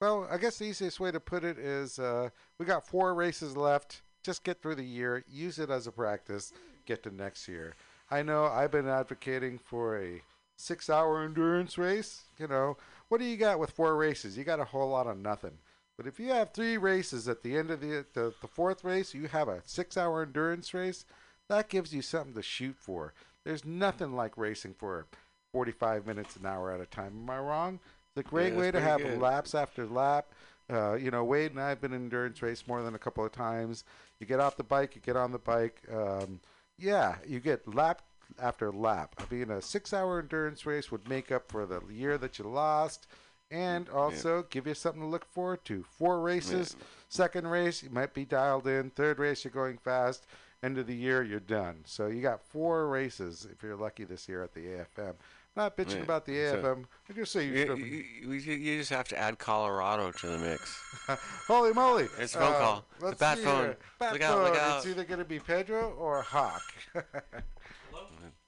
well, I guess the easiest way to put it is uh, we got four races left. Just get through the year, use it as a practice, get to next year. I know I've been advocating for a six hour endurance race. You know, what do you got with four races? You got a whole lot of nothing. But if you have three races at the end of the, the, the fourth race, you have a six hour endurance race, that gives you something to shoot for. There's nothing like racing for 45 minutes an hour at a time. Am I wrong? It's a great Yeah, way to have good. laps after lap. Uh, you know, Wade and I have been in endurance race more than a couple of times. You get off the bike, you get on the bike. Um, yeah, you get lap after lap. I mean, a six-hour endurance race would make up for the year that you lost, and also give you something to look forward to. Four races. Second race, you might be dialed in. Third race, you're going fast. End of the year, you're done. So you got four races if you're lucky this year at the AFM. Not bitching Yeah, about the AFM. I just say you, You, you, just have to add Colorado to the mix. Holy moly! Uh, It's a phone call. The bat phone. Bat Look out, look phone. out. It's either going to be Pedro or Hawk.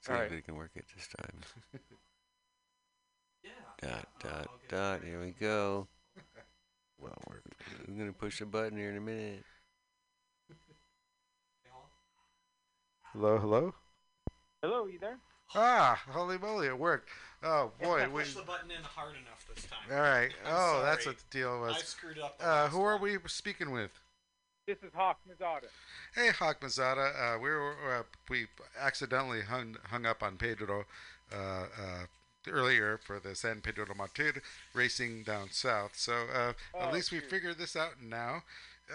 See All right. if we can work it this time. Dot dot dot. Here we go. Well, we're, we're gonna push the button here in a minute. hello, hello. Hello, you there? Ah, holy moly, it worked. Oh boy, we. Push the button in hard enough this time. All right. I'm Oh, that's what the deal was. I screwed up. The Uh, last who are we speaking with? This is Hawk Mazada. Hey, Hawk Mazada. Uh, we were uh, we accidentally hung hung up on Pedro uh, uh, earlier for the San Pedro de Martir racing down south. So uh, at Oh, least we figured this out now.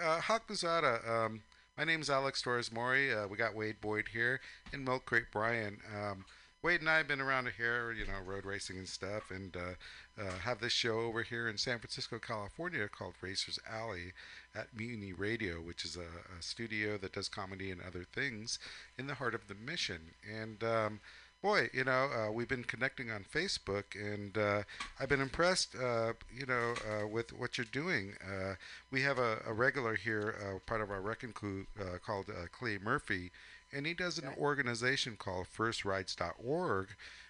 Uh, Hawk Mazzotta. Um, my name's Alex Torres Mori. Uh, we got Wade Boyd here and Milk Crate Brian. Um, Wade and I have been around here, you know, road racing and stuff, and uh, uh, have this show over here in San Francisco, California, called Racers Alley at Mutiny Radio, which is a, a studio that does comedy and other things in the heart of the mission. And um, boy, you know, uh, we've been connecting on Facebook, and uh, I've been impressed, uh, you know, uh, with what you're doing. Uh, we have a, a regular here, uh, part of our wrecking crew, uh, called uh, Clay Murphy, and he does an organization called FirstRides.org,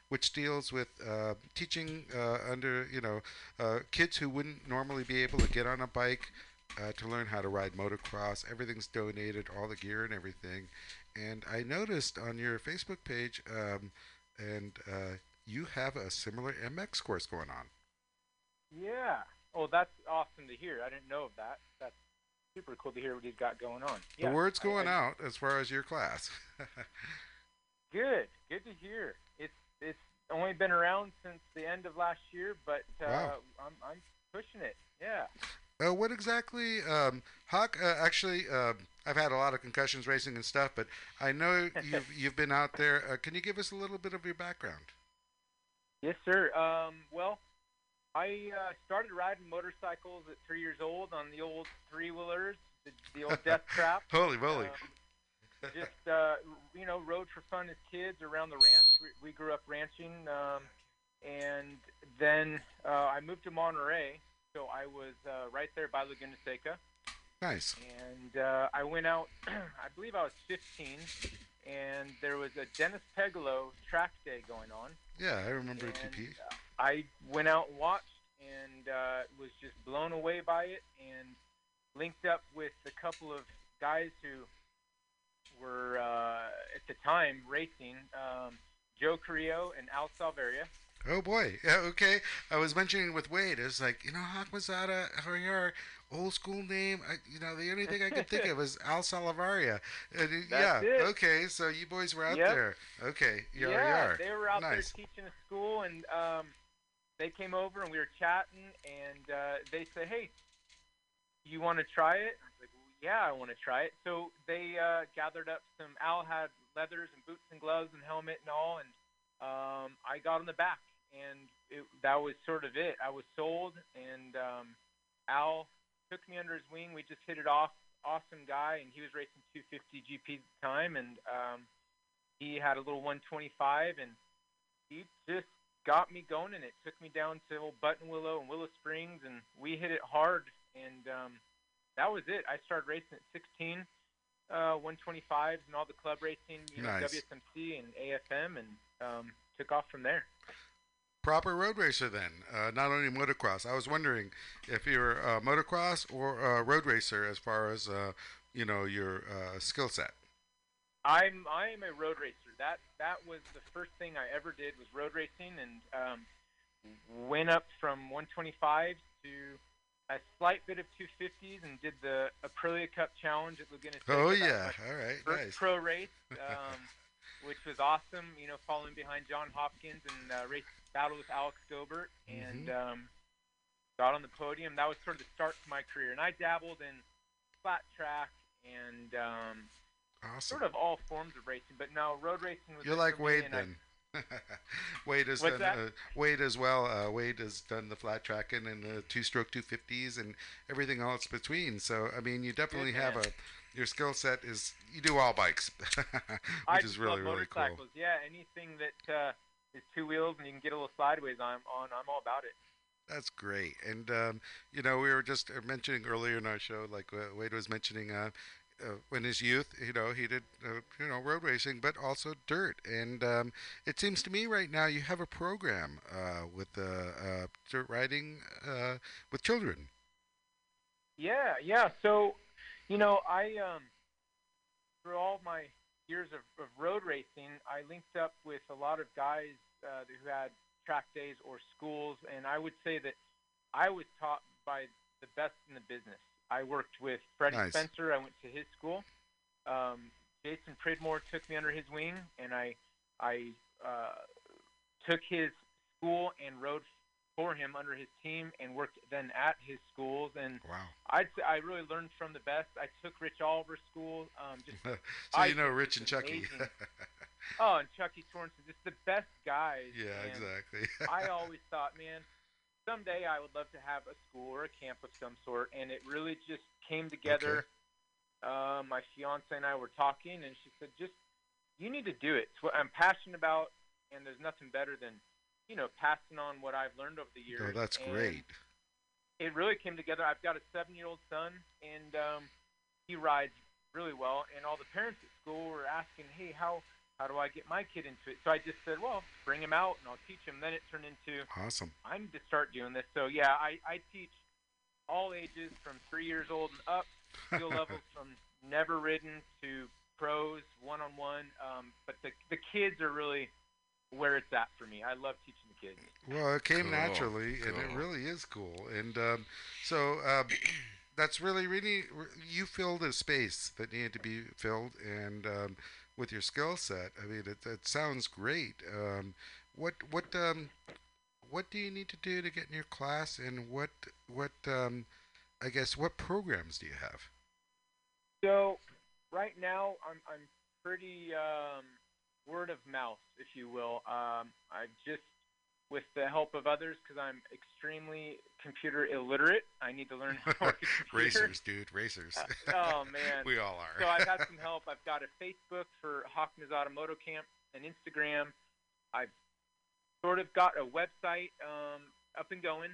which deals with uh, teaching uh, under, you know, uh, kids who wouldn't normally be able to get on a bike uh, to learn how to ride motocross. Everything's donated, all the gear and everything. And I noticed on your Facebook page, um, and uh, you have a similar MX course going on. Yeah. Oh, that's awesome to hear. I didn't know of that. That's super cool to hear what he's got going on. The Yeah, word's I- going I- out as far as your class. Good. Good to hear. It's it's only been around since the end of last year, but uh, Wow. I'm I'm pushing it. Yeah. Uh, what exactly, um, Hawk? Uh, actually, uh, I've had a lot of concussions racing and stuff, but I know you've you've been out there. Uh, can you give us a little bit of your background? Yes, sir. Um, well, I uh, started riding motorcycles at three years old on the old three wheelers, the, the old death trap. Holy moly! Um, just uh, you know, rode for fun as kids around the ranch. We, we grew up ranching, um, and then uh, I moved to Monterey, so I was uh, right there by Laguna Seca, nice. and uh, I went out. I believe I was 15, and there was a Dennis Pegalo track day going on. Yeah, I remember And, TP. uh, I went out and watched and uh, was just blown away by it and linked up with a couple of guys who were uh, at the time racing um, Joe Carrillo and Al Salveria. Oh boy. Yeah, okay. I was mentioning with Wade, it's like, you know, Hakmazada, Hariyar, old school name. I, you know, the only thing I could think of was Al Salavaria. And, it- yeah. It. Okay. So you boys were out Yep. there. Okay. Yar yeah, yar. they were out nice. there teaching a school, and um, they came over and we were chatting, and uh, they said, "Hey, you want to try it?" I was like, well, "Yeah, I want to try it." So they uh, gathered up some. Al had leathers and boots and gloves and helmet and all, and um, I got on the back, and it, that was sort of it. I was sold, and um, Al took me under his wing. We just hit it off. Awesome guy, and he was racing 250 GP at the time, and um, he had a little 125, and he just got me going, and it took me down to old Buttonwillow and Willow Springs, and we hit it hard, and um, that was it. I started racing at 16, uh, 125s, and all the club racing, you know, Nice. WSMC and AFM, and um, took off from there. Proper road racer then, uh, not only motocross. I was wondering if you're a motocross or a road racer as far as uh, you know your uh, skill set. I'm I am a road racer. That that was the first thing I ever did was road racing, and um, went up from 125 to a slight bit of 250s, and did the Aprilia Cup Challenge at Laguna Seca. Oh yeah, all right, first nice. pro race, um, which was awesome. You know, following behind John Hopkins and uh, race battle with Alex Gobert, and Mm-hmm. um, got on the podium. That was sort of the start to my career, and I dabbled in flat track and um, Awesome. sort of all forms of racing. But no, road racing was. You're like Wade then. Wade has What's done uh, Wade as well. Uh, Wade has done the flat tracking and the two-stroke 250s and everything else between. So I mean, you definitely have man. a your skill set is you do all bikes, which I is really really cool. motorcycles. Yeah, anything that uh, is two wheels and you can get a little sideways on, on I'm all about it. That's great. And um, you know, we were just uh, mentioning earlier in our show, like uh, Wade was mentioning, uh, uh, in his youth, you know, he did, uh, you know, road racing, but also dirt. And um, it seems to me right now you have a program uh, with uh, uh, dirt riding uh, with children. Yeah, yeah. So, you know, I um, through all my years of, of road racing, I linked up with a lot of guys uh, who had track days or schools, and I would say that I was taught by the best in the business. I worked with Freddie Nice. Spencer. I went to his school. Um, Jason Pridmore took me under his wing, and I I uh, took his school and rode for him under his team, and worked then at his schools. And Wow. I'd say I really learned from the best. I took Rich Oliver's school. Um, just so I you know Rich and Chucky. oh, and Chucky Sorensen, just the best guys. yeah, and exactly. I always thought, man, someday I would love to have a school or a camp of some sort, and it really just came together. Uh, my fiance and I were talking, and she said, "Just you need to do it. It's what I'm passionate about, and there's nothing better than, you know, passing on what I've learned over the years." oh, that's And great. It really came together. I've got a seven-year-old son, and um, he rides really well. And all the parents at school were asking, "Hey, how how do I get my kid into it?" So I just said, "Well, bring him out, and I'll teach him." Then it turned into Awesome. I need to start doing this. So yeah, I, I teach all ages from three years old and up, skill levels from never ridden to pros, one on one. Um, but the the kids are really where it's at for me. I love teaching the kids. Well, it came Cool, naturally, and it really is cool. And um, so um, that's really, really, you filled a space that needed to be filled, and um, with your skill set, I mean, it, it sounds great. Um, what, what, um, what do you need to do to get in your class, and what, what, um, I guess, what programs do you have? So right now I'm I'm pretty um, word of mouth, if you will. Um, I just with the help of others because I'm extremely computer illiterate. I need to learn how to work a computer. racers, dude, racers. oh man. we all are. so I've had some help. I've got a Facebook for Hawkins Automoto Camp, an Instagram. I've sort of got a website um, up and going.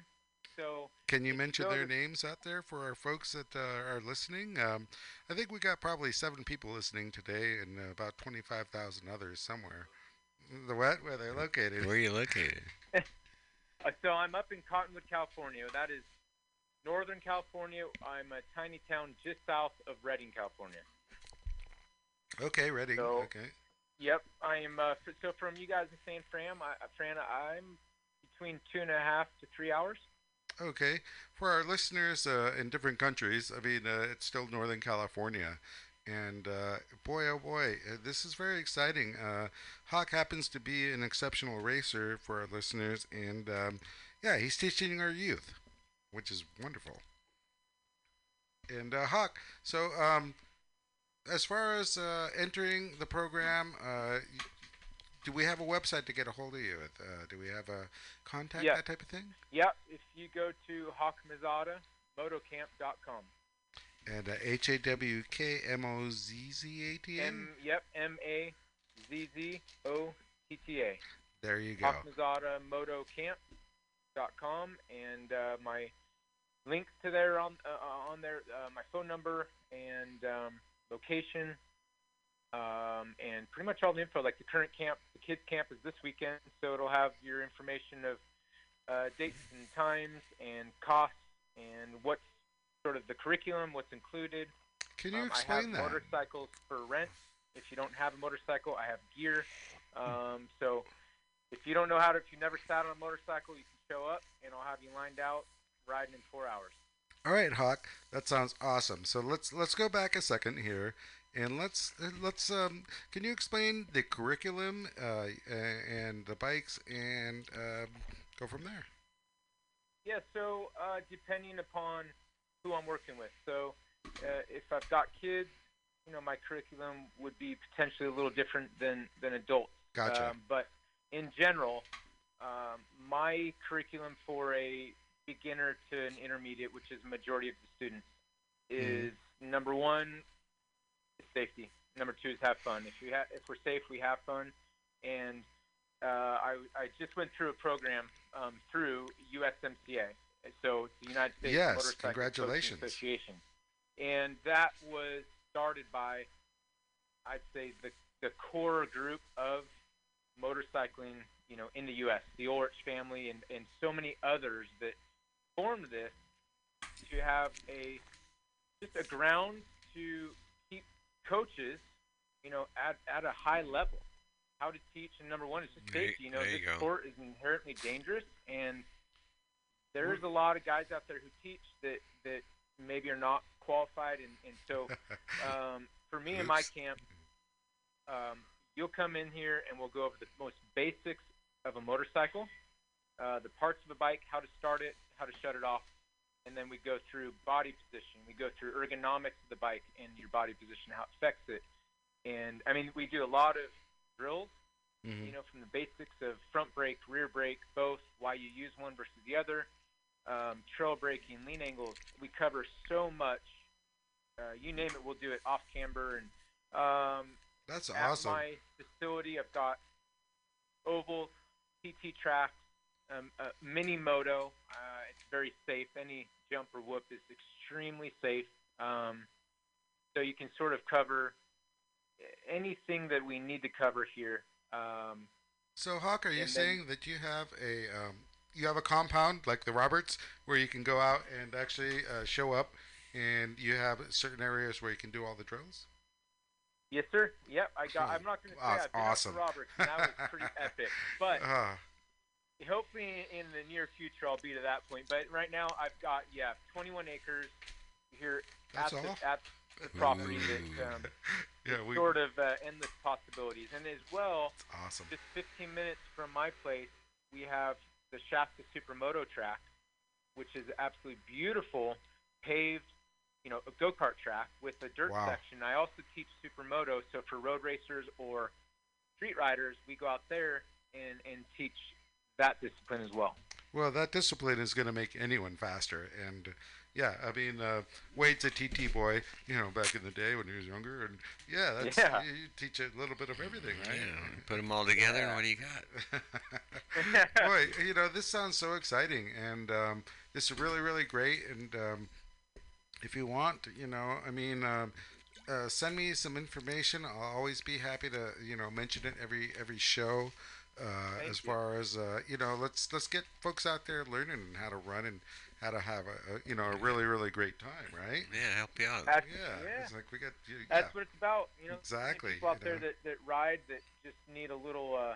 So Can you mention their to- names out there for our folks that uh, are listening? Um, I think we got probably seven people listening today, and uh, about twenty-five thousand others somewhere. The what? Where they're located? Where are you located? Uh, so I'm up in Cottonwood, California. That is Northern California. I'm a tiny town just south of Redding, California. Okay, ready. So- okay. Yep, I am. Uh, so from you guys in San Fran, I, uh, Fran, I'm between two and a half to three hours. Okay, for our listeners uh, in different countries, I mean, uh, it's still Northern California, and uh, boy, oh boy, uh, this is very exciting. Uh, Hawk happens to be an exceptional racer for our listeners, and um, yeah, he's teaching our youth, which is wonderful. And uh, Hawk, so um, as far as entering the program, uh, do we have a website to get a hold of you? Uh, do we have a contact Yeah. that type of thing? Yep. If you go to hawkmazzotta.motocamp.com. And uh, H A W K M O Z Z A T M. A. Yep. M A Z Z O T T A. There you go. hawkmazzottaMotoCamp.com and uh, my link to there on uh, on there, uh, my phone number and um, location, um, and pretty much all the info. Like the current camp, the kids camp is this weekend, so it'll have your information of uh, dates and times and costs and what's sort of the curriculum, what's included. Can you Um, explain I have that? motorcycles for rent. If you don't have a motorcycle, I have gear. Um, so if you don't know how to, if you never sat on a motorcycle, you can show up and I'll have you lined out riding in four hours. All right, Hawk. That sounds awesome. So let's let's go back a second here, and let's let's um. Can you explain the curriculum uh, and the bikes and um, go from there? Yeah, so uh, depending upon who I'm working with. So uh, if I've got kids, you know, my curriculum would be potentially a little different than, than adults. Gotcha. Um, but in general, um, my curriculum for a beginner to an intermediate, which is majority of the students, is number one, safety. Number two is have fun. If we ha- if we're safe, we have fun. And uh, I I just went through a program um, through USMCA, so the United States Yes, Motorcycle Coaching congratulations. Association, and that was started by I'd say the the core group of motorcycling, you know, in the U.S. The Ulrich family and and so many others that formed this to have a just a ground to coaches, you know, at at a high level. How to teach, and number one is just There you- safety. You know, there you this go. sport is inherently dangerous, and there's a lot of guys out there who teach that that maybe are not qualified, and and so um, for me in my camp, um, you'll come in here and we'll go over the most basics of a motorcycle, uh, the parts of a bike, how to start it, how to shut it off, and then we go through body position. We go through ergonomics of the bike and your body position, how it affects it. And I mean, we do a lot of drills, Mhm. you know, from the basics of front brake, rear brake, both, why you use one versus the other, um, trail braking, lean angles. We cover so much. Uh, you name it, we'll do it off camber. And um, That's at awesome. my facility, I've got ovals, PT tracks, um, uh, mini moto. Uh, it's very safe. Any jump or whoop is extremely safe. Um, so you can sort of cover anything that we need to cover here. Um, So Hawk, are you saying that you have a um, you have a compound like the Roberts where you can go out and actually uh, show up, and you have certain areas where you can do all the drills? yes, sir. Yep, I got. I'm not going to say I've awesome. Roberts, and that was pretty epic. But Ah, hopefully in the near future I'll be to that point. But right now I've got yeah 21 acres here That's at the, at the property that um, yeah, we. sort of uh, endless possibilities. And as well, Awesome. just 15 minutes from my place, we have the Shasta Supermoto track, which is absolutely beautiful, paved, you know, a go-kart track with a dirt Wow. section. I also teach supermoto, so for road racers or street riders, we go out there and and teach that discipline as well. Well, that discipline is going to make anyone faster, and yeah, I mean, uh, Wade's a TT boy, you know, back in the day when he was younger, and yeah, that's Yeah. You, you teach a little bit of everything, right? Yeah, put them all together, and what do you got? Boy, you know, this sounds so exciting, and um, this is really, really great. And um, if you want, you know, I mean, um, uh, send me some information. I'll always be happy to, you know, mention it every every show. Uh, Thank as you. far as uh, you know, let's let's get folks out there learning how to run and how to have a, a you know a really really great time, right? Yeah, help you out. That's, Yeah, yeah. it's like we got you, yeah. That's what it's about. You know, Exactly, People out there know. that, that ride that just need a little uh,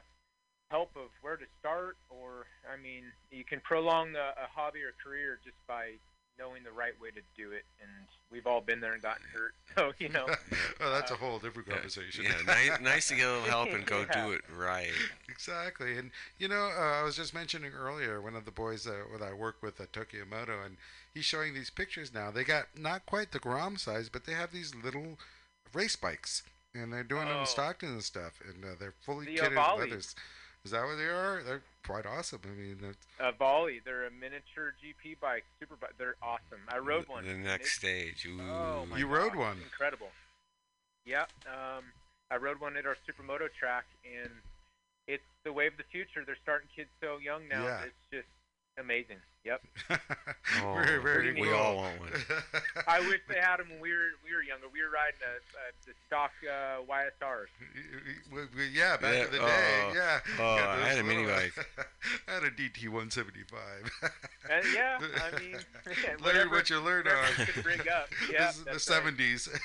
help of where to start, or I mean, you can prolong a, a hobby or career just by knowing the right way to do it. And we've all been there and gotten hurt, so you know. well, that's a uh, whole different conversation. Yeah, nice, nice to get a little help and go Yeah. do it right. Exactly, and you know, uh, I was just mentioning earlier one of the boys uh, that I work with at Tokyomoto, and he's showing these pictures now. They got not quite the Grom size, but they have these little race bikes, and they're doing them Oh. in Stockton and stuff, and uh, they're fully The kitted Ohvale. with leathers. Is that what they are? They're quite awesome. I mean, that's, Ohvale. They're a miniature GP bike, super bike. They're awesome. I rode one. The next stage. Ooh. Oh my You rode one? Incredible. Yep. Um, I rode one at our supermoto track, and it's the way of the future. They're starting kids so young now. Yeah. It's just amazing. Yep. Oh, very, very we we cool. all want one. I wish they had them when we were we were younger. We were riding a, a, the stock uh, YSRs. We- we- yeah, back Yeah, in the day. oh, yeah. oh, Got I had a mini bike. I had a DT 175. And yeah, I mean, learn what you learn whatever on. you bring up. Yeah, this is the that's right. 70s.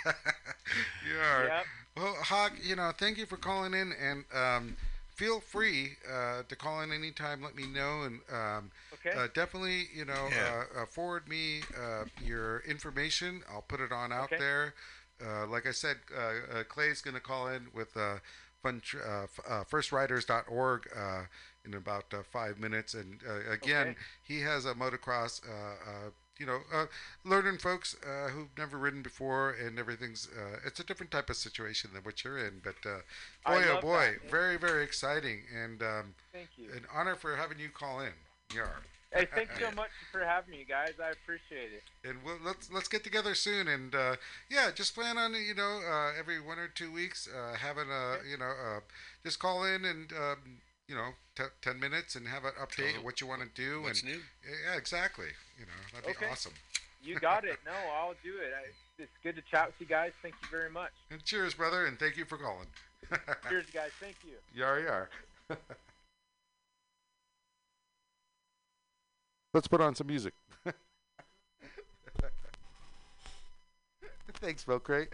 yeah. Yep. Well, Hawk, you know, thank you for calling in, and um, feel free uh, to call in anytime. Let me know, and um, Okay. uh, definitely, you know, Yeah. uh, uh, forward me uh, your information. I'll put it on out Okay. there. Uh, like I said, uh, uh, Clay's going to call in with uh, fun tr- uh, f- uh, firstrides.org uh, in about uh, five minutes. And uh, again, Okay. he has a motocross, uh, uh, you know, uh, learning folks uh, who've never ridden before, and everything's. Uh, it's a different type of situation than what you're in, but uh, boy, oh boy, that. very, very exciting, and um, Thank you. an honor for having you call in. Yeah. Hey, thanks so much for having me, guys. I appreciate it. and we'll, let's let's get together soon and uh, yeah just plan on you know uh, every one or two weeks uh, having a you know uh, just call in and um, you know t- 10 minutes and have an update of what you want to do What's and new? yeah exactly you know that'd be Okay. awesome You got it. No, I'll do it. I, it's good to chat with you guys. Thank you very much. and cheers brother and thank you for calling Cheers, guys. Thank you. yar yar let's put on some music thanks Milk Crate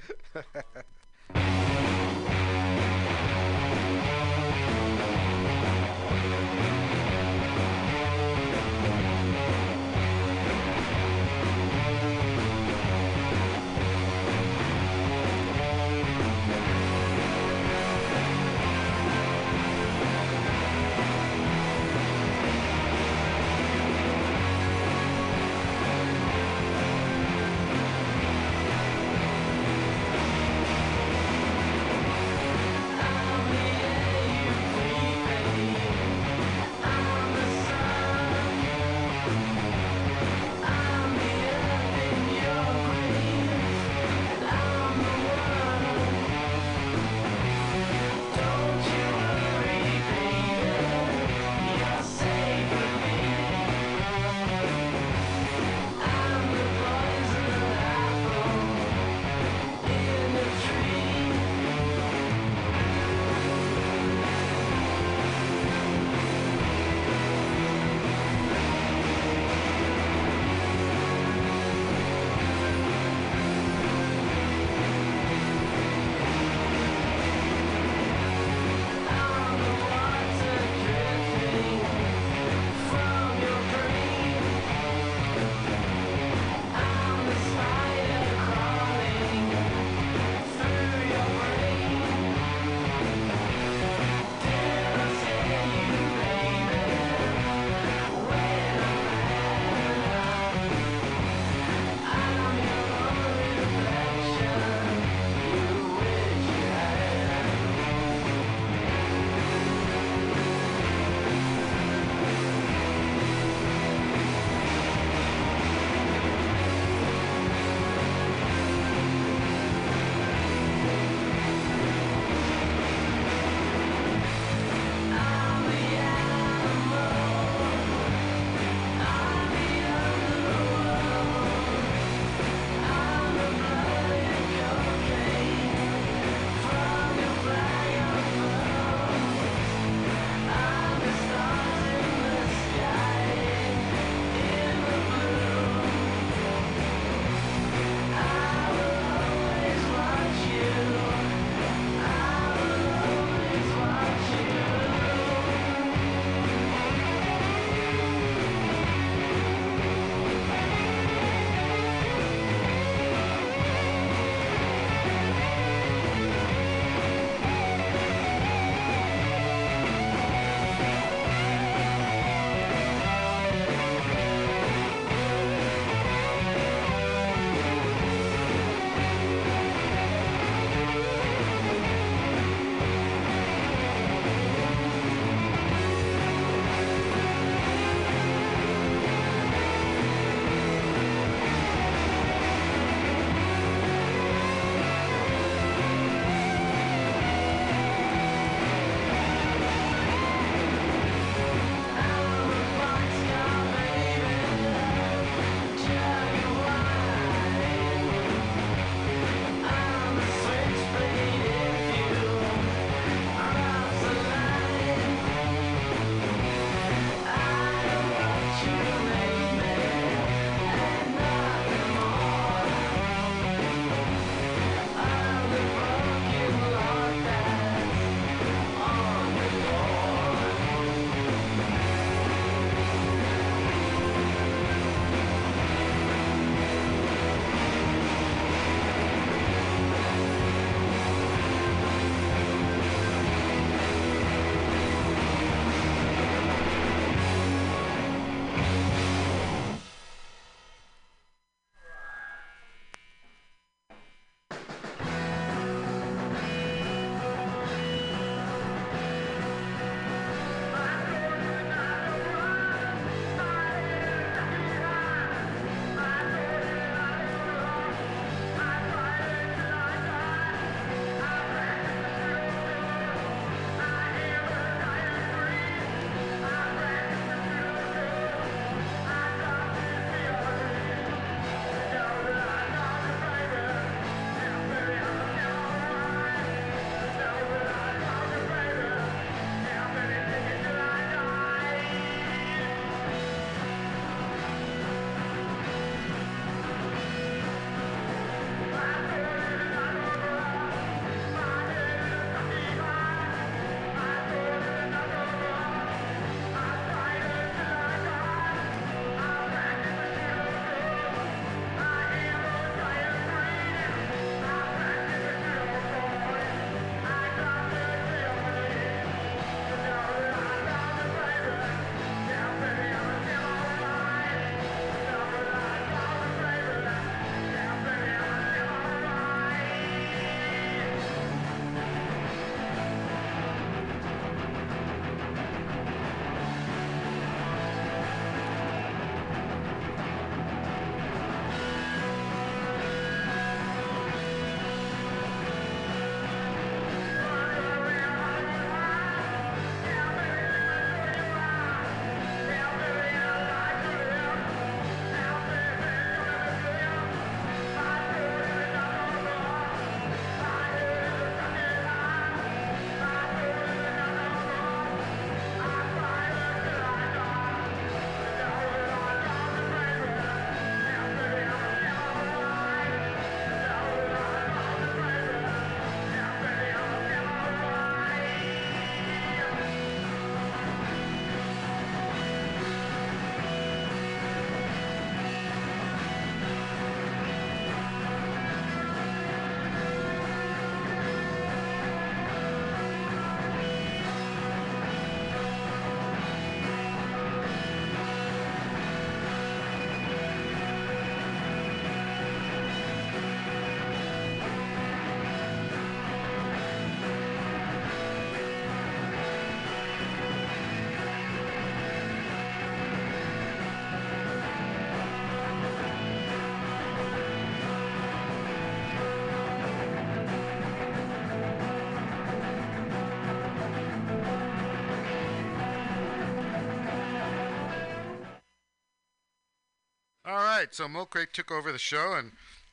so Milk Crate took over the show and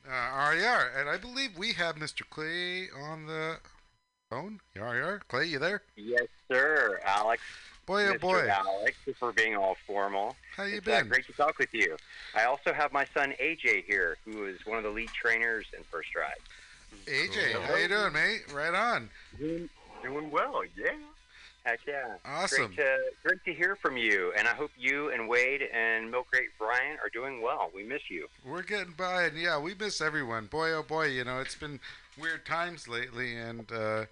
uh, RER, and I believe we have Mr. Clay on the phone. RER, Clay, you there? Yes, sir, Alex. Boy, oh Mr. boy, Alex, for being all formal. how you It's uh, been? great to talk with you. I also have my son AJ here, who is one of the lead trainers in First Ride. AJ, how you doing, mate? Right on. Doing, doing well, yeah. Heck yeah. Awesome. Great to, great to hear from you, and I hope you and Wade and Milk Crate Brian are doing well. We miss you. We're getting by, and yeah, we miss everyone. Boy, oh boy, you know, it's been weird times lately, and uh,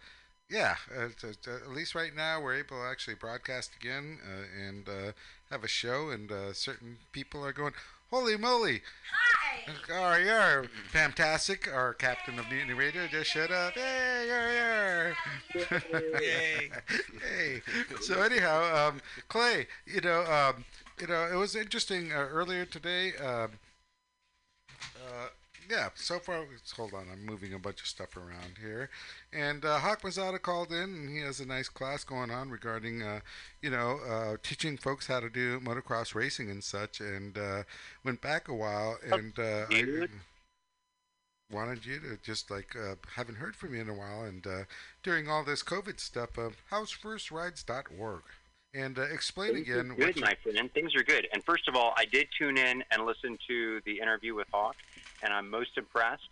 yeah, uh, at least right now we're able to actually broadcast again uh, and uh, have a show, and uh, certain people are going, holy moly! Hi. Oh, you're fantastic. Our captain of Mutiny Radio just shut up. Hey, you're here. Yay. hey. So anyhow, um, Clay, you know, um, you know, it was interesting uh, earlier today. Um, uh, yeah, so far, hold on, I'm moving a bunch of stuff around here. And uh, Hawk Mazzotta called in, and he has a nice class going on regarding, uh, you know, uh, teaching folks how to do motocross racing and such. And uh, went back a while, and uh, I wanted you to just like, uh, haven't heard from you in a while. And uh, during all this COVID stuff, uh, how's firstrides.org? And uh, explain Things again good, my friend. Things are good. And first of all, I did tune in and listen to the interview with Hawk, and I'm most impressed.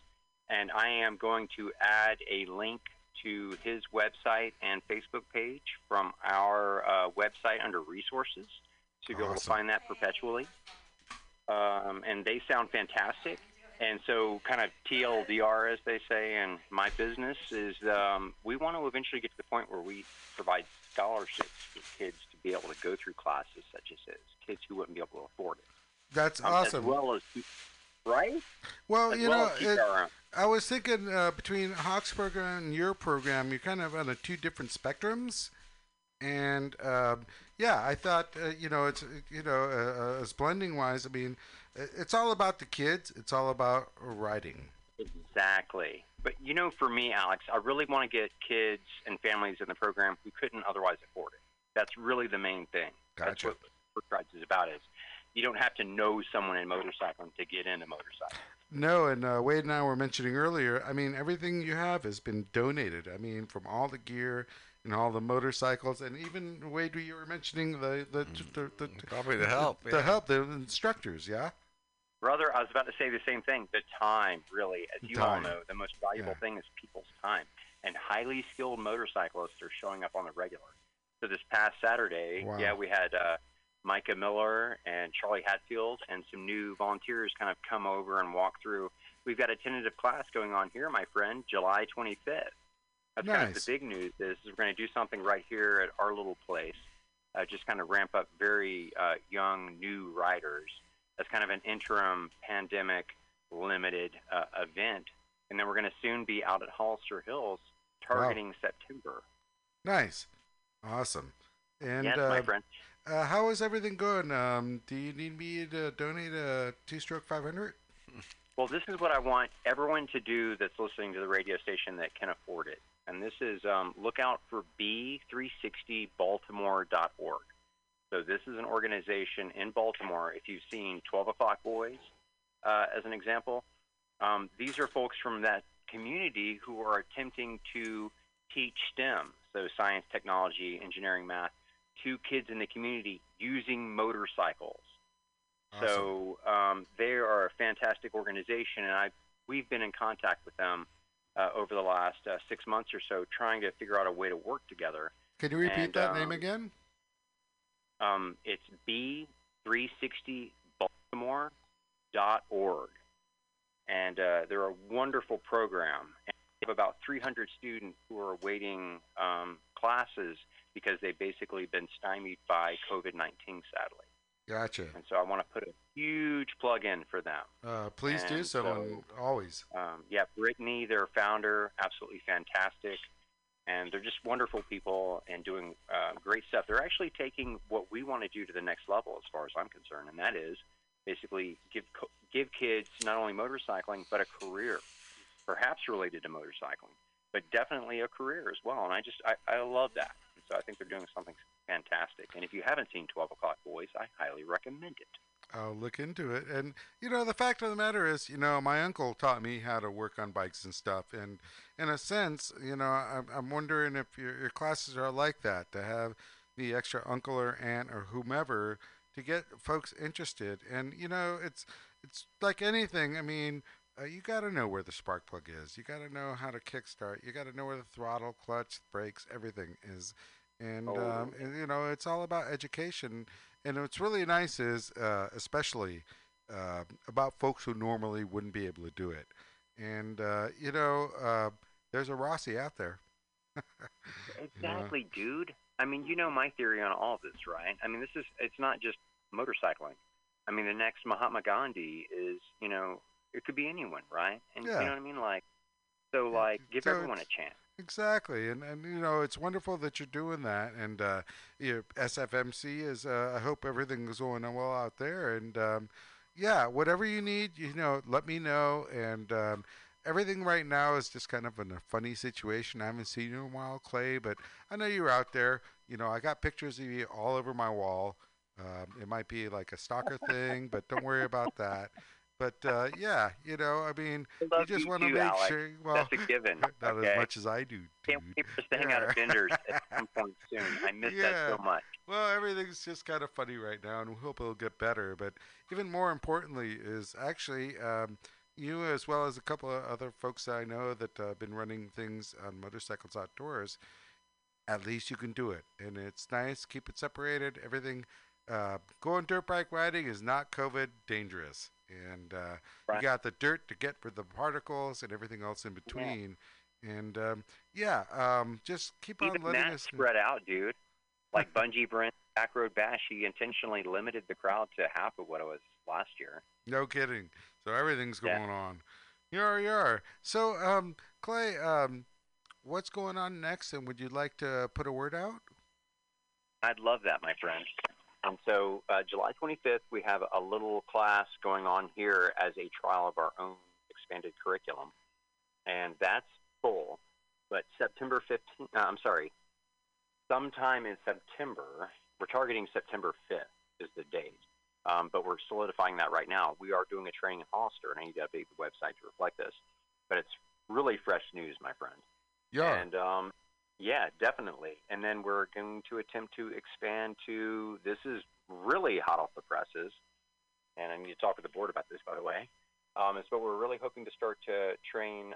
And I am going to add a link to his website and Facebook page from our uh, website under resources to be able to find that perpetually. Um, and they sound fantastic. And so, kind of TLDR, as they say in my business, is um, we want to eventually get to the point where we provide scholarships for kids to be able to go through classes such as his, kids who wouldn't be able to afford it. That's Um, awesome. As well as, right? well, As you well know, it. I was thinking uh, between Hawk's program and your program, you're kind of on the two different spectrums, and um, yeah, I thought uh, you know it's you know uh, uh, as blending wise, I mean, it's all about the kids. It's all about writing. Exactly. But you know, for me, Alex, I really want to get kids and families in the program who couldn't otherwise afford it. That's really the main thing. That's Gotcha. what First Rides is about. Is you don't have to know someone in motorcycling to get into motorcycling. No, and uh, Wade and I were mentioning earlier. I mean, everything you have has been donated. I mean, from all the gear and all the motorcycles, and even Wade, you were mentioning the the the, the, Probably the help. the yeah. help, the instructors. Yeah. Brother, I was about to say the same thing. The time, really, as you all know, the most valuable Yeah. thing is people's time. And highly skilled motorcyclists are showing up on the regular. So this past Saturday, Wow. yeah, we had uh, Micah Miller and Charlie Hatfield and some new volunteers kind of come over and walk through. We've got a tentative class going on here, my friend, July 25th. That's kind of Nice. the big news is we're going to do something right here at our little place. Uh, just kind of ramp up very uh, young, new riders as kind of an interim pandemic limited uh, event. And then we're going to soon be out at Hollister Hills targeting September. Nice. Awesome. And yes, uh, my friend. Uh, how is everything going? Um, do you need me to donate a two-stroke 500? Well, this is what I want everyone to do that's listening to the radio station that can afford it. And this is um, look out for B360Baltimore.org. So this is an organization in Baltimore. If you've seen 12 O'Clock Boys, uh, as an example, um, these are folks from that community who are attempting to teach STEM, so science, technology, engineering, math, to kids in the community using motorcycles. So um, they are a fantastic organization, and I we've been in contact with them uh, over the last uh, six months or so, trying to figure out a way to work together. Can you repeat And, that name um, again? Um, it's b360baltimore.org, and uh, they're a wonderful program. And we have about 300 students who are awaiting um, classes because they've basically been stymied by COVID-19, sadly. Gotcha. And so I want to put a huge plug in for them. Uh, please do so, so- always. Um, yeah, Brittany, their founder, absolutely fantastic. And they're just wonderful people and doing uh, great stuff. They're actually taking what we want to do to the next level, as far as I'm concerned, and that is basically give give kids not only motorcycling but a career, perhaps related to motorcycling, but definitely a career as well. And I just I, I love that. So I think they're doing something fantastic. And if you haven't seen 12 O'clock Boys, I highly recommend it. I'll look into it. And you know, the fact of the matter is, you know, my uncle taught me how to work on bikes and stuff. And in a sense, you know, I'm, I'm wondering if your, your classes are like that to have the extra uncle or aunt or whomever to get folks interested. And you know, it's it's like anything. I mean, uh, you got to know where the spark plug is. You got to know how to kickstart. You got to know where the throttle, clutch, brakes, everything is. And, Oh. um, and, you know, it's all about education. And what's really nice is, uh, especially uh, about folks who normally wouldn't be able to do it. And uh, you know, uh, there's a Rossi out there. Exactly, dude. I mean, you know my theory on all of this, right? I mean, this is it's not just motorcycling. I mean, the next Mahatma Gandhi is, you know, it could be anyone, right? And Yeah. you know what I mean? Like, so Yeah, like, give so everyone a chance. Exactly, and and you know it's wonderful that you're doing that, and uh, you SFMC is. Uh, I hope everything is going well out there, and um, yeah, whatever you need, you know, let me know. And um, everything right now is just kind of in a funny situation. I haven't seen you in a while, Clay, but I know you're out there. You know, I got pictures of you all over my wall. Um, it might be like a stalker thing, but don't worry about that. But uh, yeah, you know, I mean, I you just want to make Alex. sure. Well, That's a given. not okay? as much as I do. Can't dude. wait for us to hang out at vendors at some point soon. I miss Yeah. that so much. Well, everything's just kind of funny right now, and we hope it'll get better. But even more importantly is actually um, you, as well as a couple of other folks that I know that uh, have been running things on motorcycles outdoors. At least you can do it, and it's nice. Keep it separated. Everything. Uh, going dirt bike riding is not COVID dangerous, and uh, Right. you got the dirt to get rid of the particles and everything else in between. And um, yeah, um, just keep Even on letting that us. spread out, dude. Like Bungee Brent Backroad Bash, he intentionally limited the crowd to half of what it was last year. No kidding. So everything's Yeah. going on. Yar yar. So um, Clay, um, what's going on next? And would you like to put a word out? I'd love that, my friend. And so, uh, July 25th, we have a little class going on here as a trial of our own expanded curriculum, and that's full. But September 15th, uh, I'm sorry, sometime in September, we're targeting September 5th is the date. Um, but we're solidifying that right now. We are doing a training in Hollister, and I need to update the website to reflect this. But it's really fresh news, my friend. Yeah. And um, yeah, definitely. And then we're going to attempt to expand to this is really hot off the presses. And I need to talk with the board about this, by the way. Um, is but we're really hoping to start to train